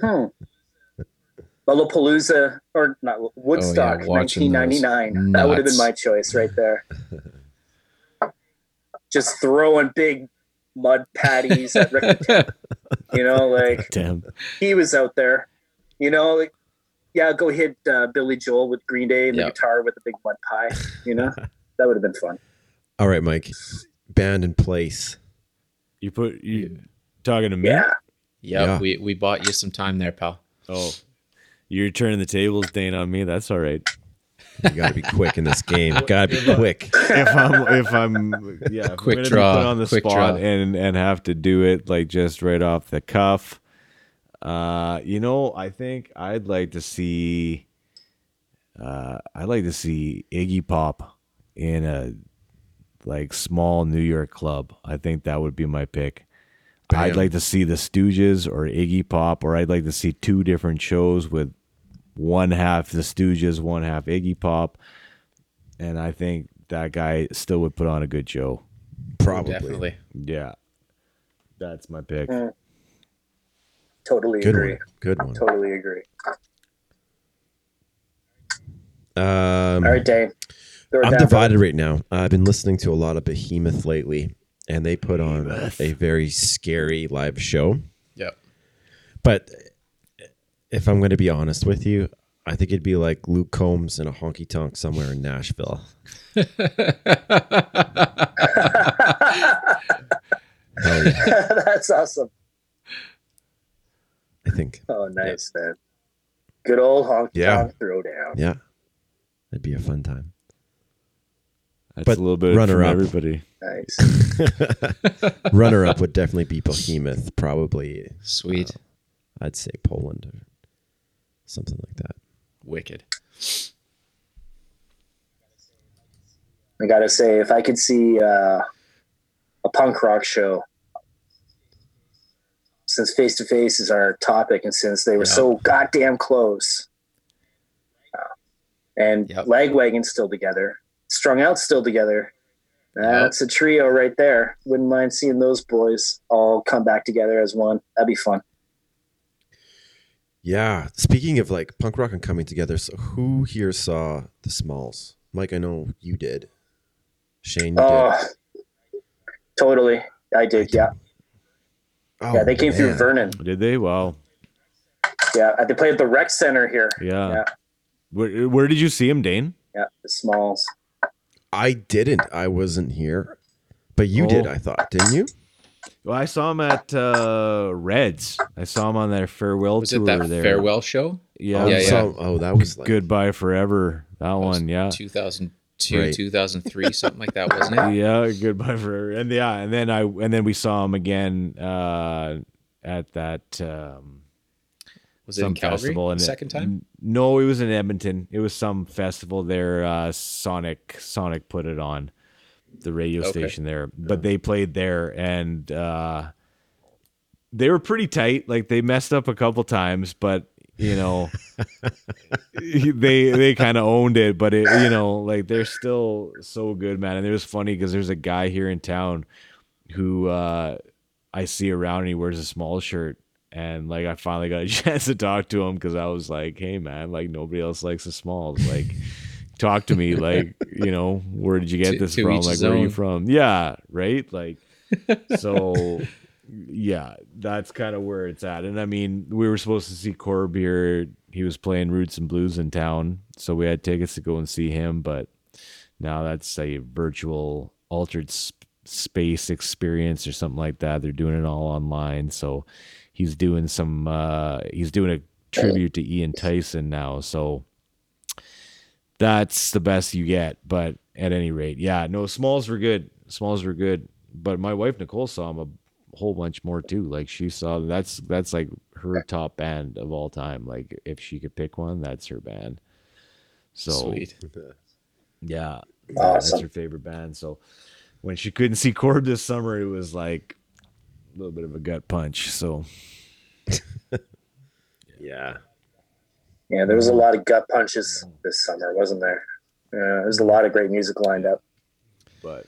(laughs) hmm Lollapalooza or not Woodstock, watching those 1999. That would have been my choice right there. (laughs) Just throwing big mud patties at Rick, (laughs) you know, like Damn. he was out there, you know, like yeah, go hit uh, Billy Joel with Green Day and the guitar with a big mud pie, you know, (laughs) that would have been fun. All right, Mike. Band in place. You put you talking to me? Yeah, Yep, Yeah. we we bought you some time there, pal. Oh, you're turning the tables, Dane, on me. That's all right. You got to be quick in this game. Got to be quick. if I'm if I'm yeah, if I'm Quick draw, put on the quick spot draw. and and have to do it like just right off the cuff. Uh, you know, I think I'd like to see. Uh, I'd like to see Iggy Pop in a like small New York club. I think that would be my pick. I'd like to see the Stooges or Iggy Pop, or I'd like to see two different shows with one half the Stooges, one half Iggy Pop, and I think that guy still would put on a good show. Probably. Definitely. Yeah, that's my pick. Mm. totally Good agree. one. Good one. Totally agree. Um, All right, Dane. Throw it I'm divided right now. I've been listening to a lot of Behemoth lately, and they put on a very scary live show. Yep. But if I'm going to be honest with you, I think it'd be like Luke Combs in a honky tonk somewhere in Nashville. (laughs) Oh, (laughs) That's awesome. I think. Oh, nice, man. Good old honky Yeah. tonk throwdown. Yeah, that'd be a fun time. That's But a little bit runner from up. everybody. Nice. (laughs) Runner up would definitely be Behemoth. Probably, Sweet. Uh, I'd say Poland or something like that. Wicked. I gotta say, if I could see uh, a punk rock show, since face to face is our topic, and since they were Yeah. so goddamn close, uh, and Yep. Lagwagon's still together, Strung Out's still together. That's a trio right there. Wouldn't mind seeing those boys all come back together as one. That'd be fun. Yeah. Speaking of like punk rock and coming together, so who here saw the Smalls? Mike, I know you did. Shane, you Oh, did. Uh, totally. I did. Yeah, Oh, yeah. They came through. Vernon. Did they? Wow. Yeah, they played at the rec center here. Yeah. Yeah. Where, where did you see him, Dane? Yeah, the Smalls. I didn't. I wasn't here, but you did. Oh. I thought, didn't you? Well, I saw him at uh, Reds. I saw him on their farewell Was tour it that there. farewell show? Yeah. Oh, Yeah, yeah. so- oh, that was like Goodbye forever. That one. Yeah. 2002, Right. 2003, (laughs) something like that, wasn't it? Yeah, goodbye forever. And yeah, and then I and then we saw him again uh, at that um, Was it some in Calgary? festival. And second time? No, it was in Edmonton. It was some festival there. Uh, Sonic Sonic put it on the radio Okay. station there, but they played there and uh, they were pretty tight. Like they messed up a couple times, but you know (laughs) they they kind of owned it. But it you know like they're still so good, man. And it was funny because there's a guy here in town who uh, I see around and he wears a small shirt. And like I finally got a (laughs) chance to talk to him because I was like, "Hey man, like nobody else likes the smalls. Like, talk to me. (laughs) Like, you know, where did you get To- this to from? Like, where are you from? Yeah, right. Like, (laughs) so yeah, that's kind of where it's at. And I mean, we were supposed to see Corb here. He was playing Roots and Blues in town, so we had tickets to go and see him. But now that's a virtual altered sp- space experience or something like that. They're doing it all online. So he's doing some. uh He's doing a tribute to Ian Tyson now. So that's the best you get. But at any rate, yeah, no, Smalls were good. Smalls were good. But my wife Nicole saw them a whole bunch more too. Like she saw that's that's like her top band of all time. Like if she could pick one, that's her band. So Sweet. yeah, yeah, that's her favorite band. So when she couldn't see Corb this summer, it was like a little bit of a gut punch. So (laughs) yeah. Yeah, there was a lot of gut punches this summer, wasn't there? Yeah, was a lot of great music lined up. but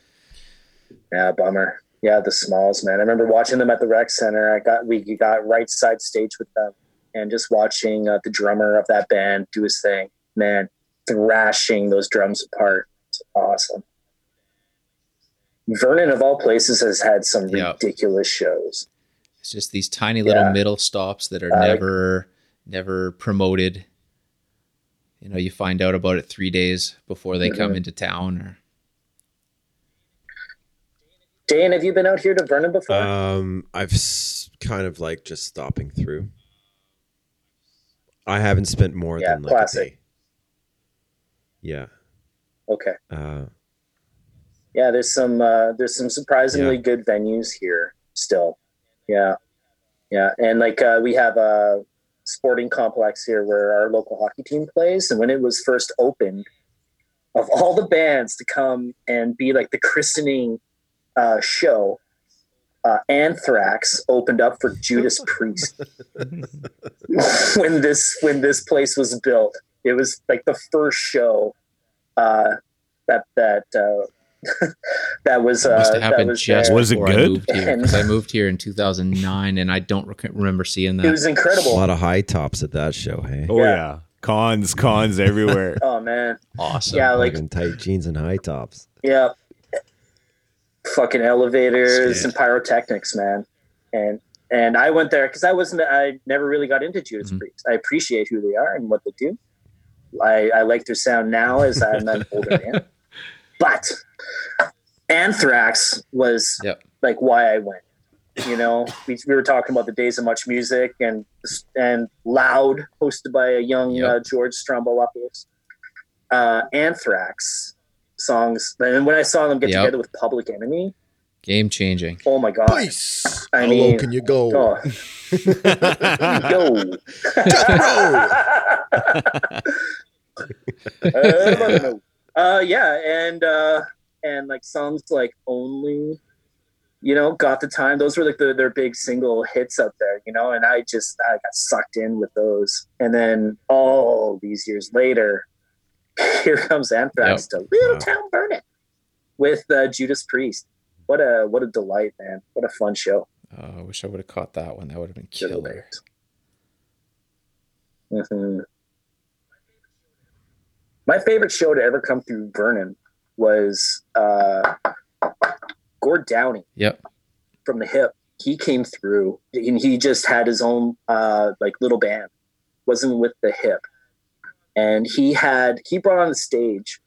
Yeah, bummer. Yeah, the Smalls, man. I remember watching them at the rec center. I got we got right side stage with them, and just watching uh, the drummer of that band do his thing. Man, thrashing those drums apart. It's awesome. Vernon, of all places, has had some Yeah. ridiculous shows. It's just these tiny little Yeah. middle stops that are Uh, never, never promoted. You know, you find out about it three days before they come Mhm. into town. Or Dan, have you been out here to Vernon before? Um, I've s- kind of like just stopping through. I haven't spent more Yeah, than like classic. a day. Yeah. okay. Uh, Yeah, there's some uh, there's some surprisingly Yeah. good venues here still. Yeah, yeah, and like uh, we have a sporting complex here where our local hockey team plays, and when it was first opened, of all the bands to come and be like the christening uh, show, uh, Anthrax opened up for Judas Priest (laughs) (laughs) when this when this place was built. It was like the first show uh, that that uh, (laughs) that was it must uh, have that happened was just there. Was it before I good? moved here. 'cause I moved here in 2009, and I don't rec- remember seeing that. It was incredible. a lot of high tops at that show. Hey, oh Yeah. yeah, cons cons everywhere. (laughs) Oh man, awesome. yeah, like Fucking tight jeans and high tops. yeah, fucking elevators and pyrotechnics, man. And and I went there because I wasn't. I never really got into Judas Mhm. Priest. I appreciate who they are and what they do. I, I like their sound now as I'm an older man. (laughs) But Anthrax was Yep. like why I went. You know, we, we were talking about the days of much music and and loud, hosted by a young Yep. uh, George Stroumboulopoulos. Uh, Anthrax songs, and when I saw them get Yep. together with Public Enemy, Game changing. oh my god! Nice. I How mean- low can you go? Oh, (laughs) yo. (laughs) (laughs) Uh, uh, yeah, and uh, and like songs like "Only," you know, "Got the Time." Those were like the, their big single hits up there, you know. And I just I got sucked in with those. And then all these years later, (laughs) here comes Anthrax to "Little Wow. Town Burning" with uh, Judas Priest. What a what a delight, man! What a fun show. Oh, I wish I would have caught that one. That would have been killer. hmm My favorite show to ever come through Vernon was uh, Gord Downie Yep. from the Hip. He came through and he just had his own uh, like little band, wasn't with the Hip, and he had he brought on the stage.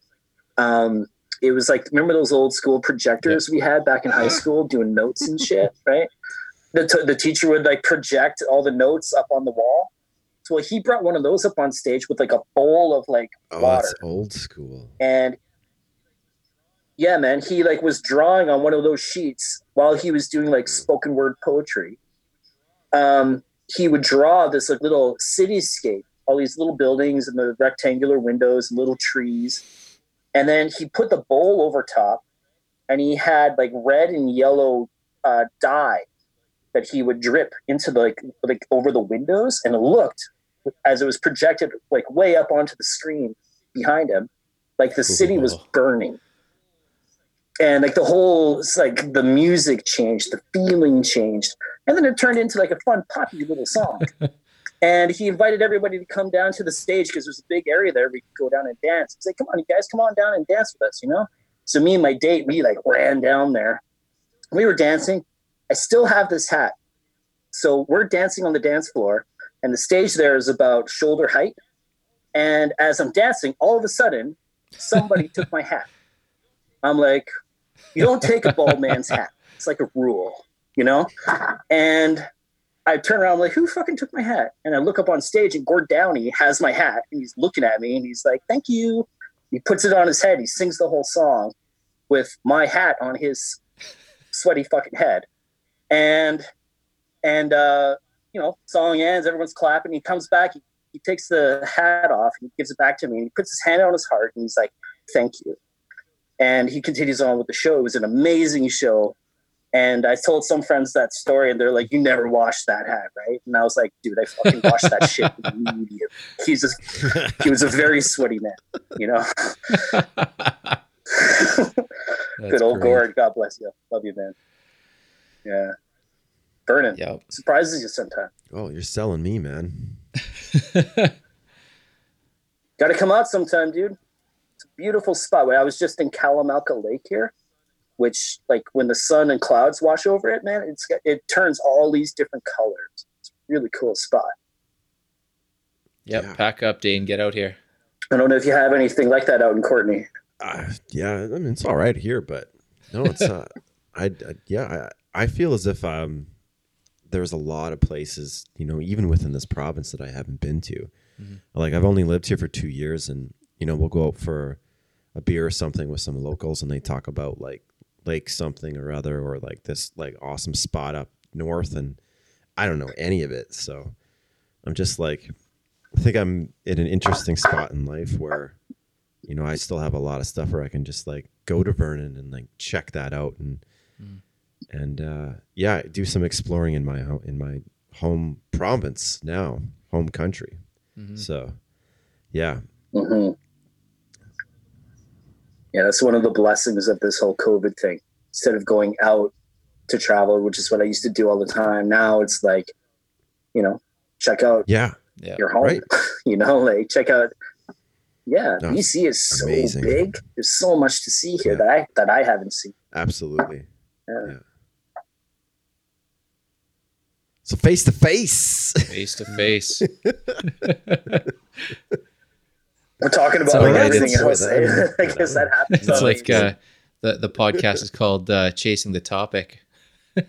Um, it was like remember those old school projectors we had back in high school doing notes and (laughs) shit, right? The, t- the teacher would like project all the notes up on the wall. So he brought one of those up on stage with like a bowl of like Oh, water that's old school. and yeah man he like was drawing on one of those sheets while he was doing like spoken word poetry. Um he would draw this like little cityscape all these little buildings and the rectangular windows and little trees. And then he put the bowl over top and he had like red and yellow uh, dye that he would drip into the, like like over the windows and it looked as it was projected like way up onto the screen behind him like the city was burning and like the whole it's like the music changed the feeling changed and then it turned into like a fun poppy little song. (laughs) And he invited everybody to come down to the stage because there's a big area there we could go down and dance. He's like come on you guys come on down and dance with us you know? So me and my date we like ran down there. We were dancing. I still have this hat. So we're dancing on the dance floor and the stage there is about shoulder height. And as i'm dancing all of a sudden somebody (laughs) took my hat. I'm like you don't take a bald man's hat. It's like a rule you know? And i turn around I'm like who fucking took my hat? And i look up on stage and gord downie has my hat and he's looking at me and he's like thank you. He puts it on his head. He sings the whole song with my hat on his sweaty fucking head. And and uh you know song ends everyone's clapping. He comes back he, he takes the hat off and he gives it back to me and he puts his hand on his heart and he's like thank you and he continues on with the show. It was an amazing show. And i told some friends that story and they're like you never washed that hat right? And i was like dude i fucking washed that shit immediately (laughs) he's just he was a very sweaty man you know? (laughs) Good old gord. God bless you. Love you man. Yeah. Burning. Yep. surprises you sometimes Oh, you're selling me, man. (laughs) Got to come out sometime, dude. It's a beautiful spot. I was just in Kalamalka Lake here, which, like, when the sun and clouds wash over it, man, it's it turns all these different colors. It's a really cool spot. Yep. Yeah. Pack up, Dane. Get out here. I don't know if you have anything like that out in Courtenay. Uh, yeah, I mean it's all right here, but no, it's uh, (laughs) I, I yeah, I, I feel as if um, there's a lot of places, you know, even within this province that I haven't been to. Mhm. Like I've only lived here for two years, and you know, we'll go out for a beer or something with some locals, and they talk about like lake something or other, or like this like awesome spot up north, and I don't know any of it. So I'm just like, I think I'm in an interesting spot in life where you know, I still have a lot of stuff where I can just like go to Vernon and like check that out and Mm. and uh, yeah, do some exploring in my home in my home province now, home country. Mhm. So, yeah, hmm Yeah, that's one of the blessings of this whole COVID thing. Instead of going out to travel, which is what I used to do all the time, now it's like, you know, check out yeah, Yeah. your home. Right. (laughs) you know, like check out. Yeah, No, BC is so amazing. big. There's so much to see here Yeah. that I that I haven't seen. absolutely. Yeah. So face to face. Face to face. (laughs) (laughs) We're talking about all like right, everything it's- else. (laughs) (laughs) I guess that happens. It's like uh, the the podcast is called uh, "Chasing the Topic." (laughs)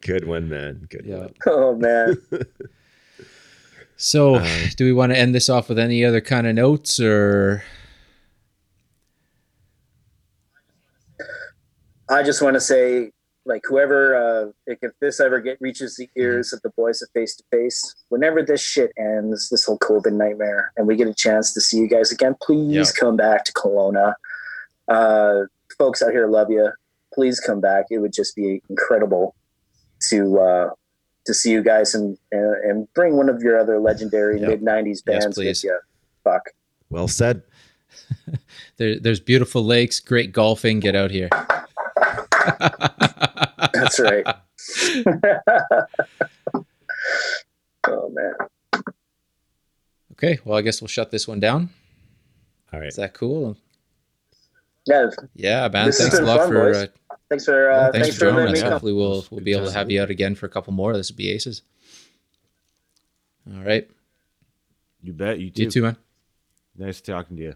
Good one, man. Good Yeah. one. oh man. So, Uh, do we want to end this off with any other kind of notes, or I just want to say, like, whoever, uh, like, if this ever get reaches the ears of the boys of Face to Face, whenever this shit ends, this whole COVID nightmare, and we get a chance to see you guys again, please come back to Kelowna. Uh, folks out here love you. Please come back. It would just be incredible to uh, to see you guys and and, bring one of your other legendary Yeah. mid '90s bands please. with you. Fuck. Well said. (laughs) there, there's beautiful lakes, great golfing. Get out here. (laughs) That's right. (laughs) oh man. Okay, well, I guess we'll shut this one down. All right. Is that cool? Yeah. Yeah, man. This thanks a lot fun, for uh, Thanks for uh, thanks, thanks, for joining us. me. Hopefully, we'll we'll be able to have you out again for a couple more. This would be aces. All right, You bet. You too. you too, man. Nice talking to you.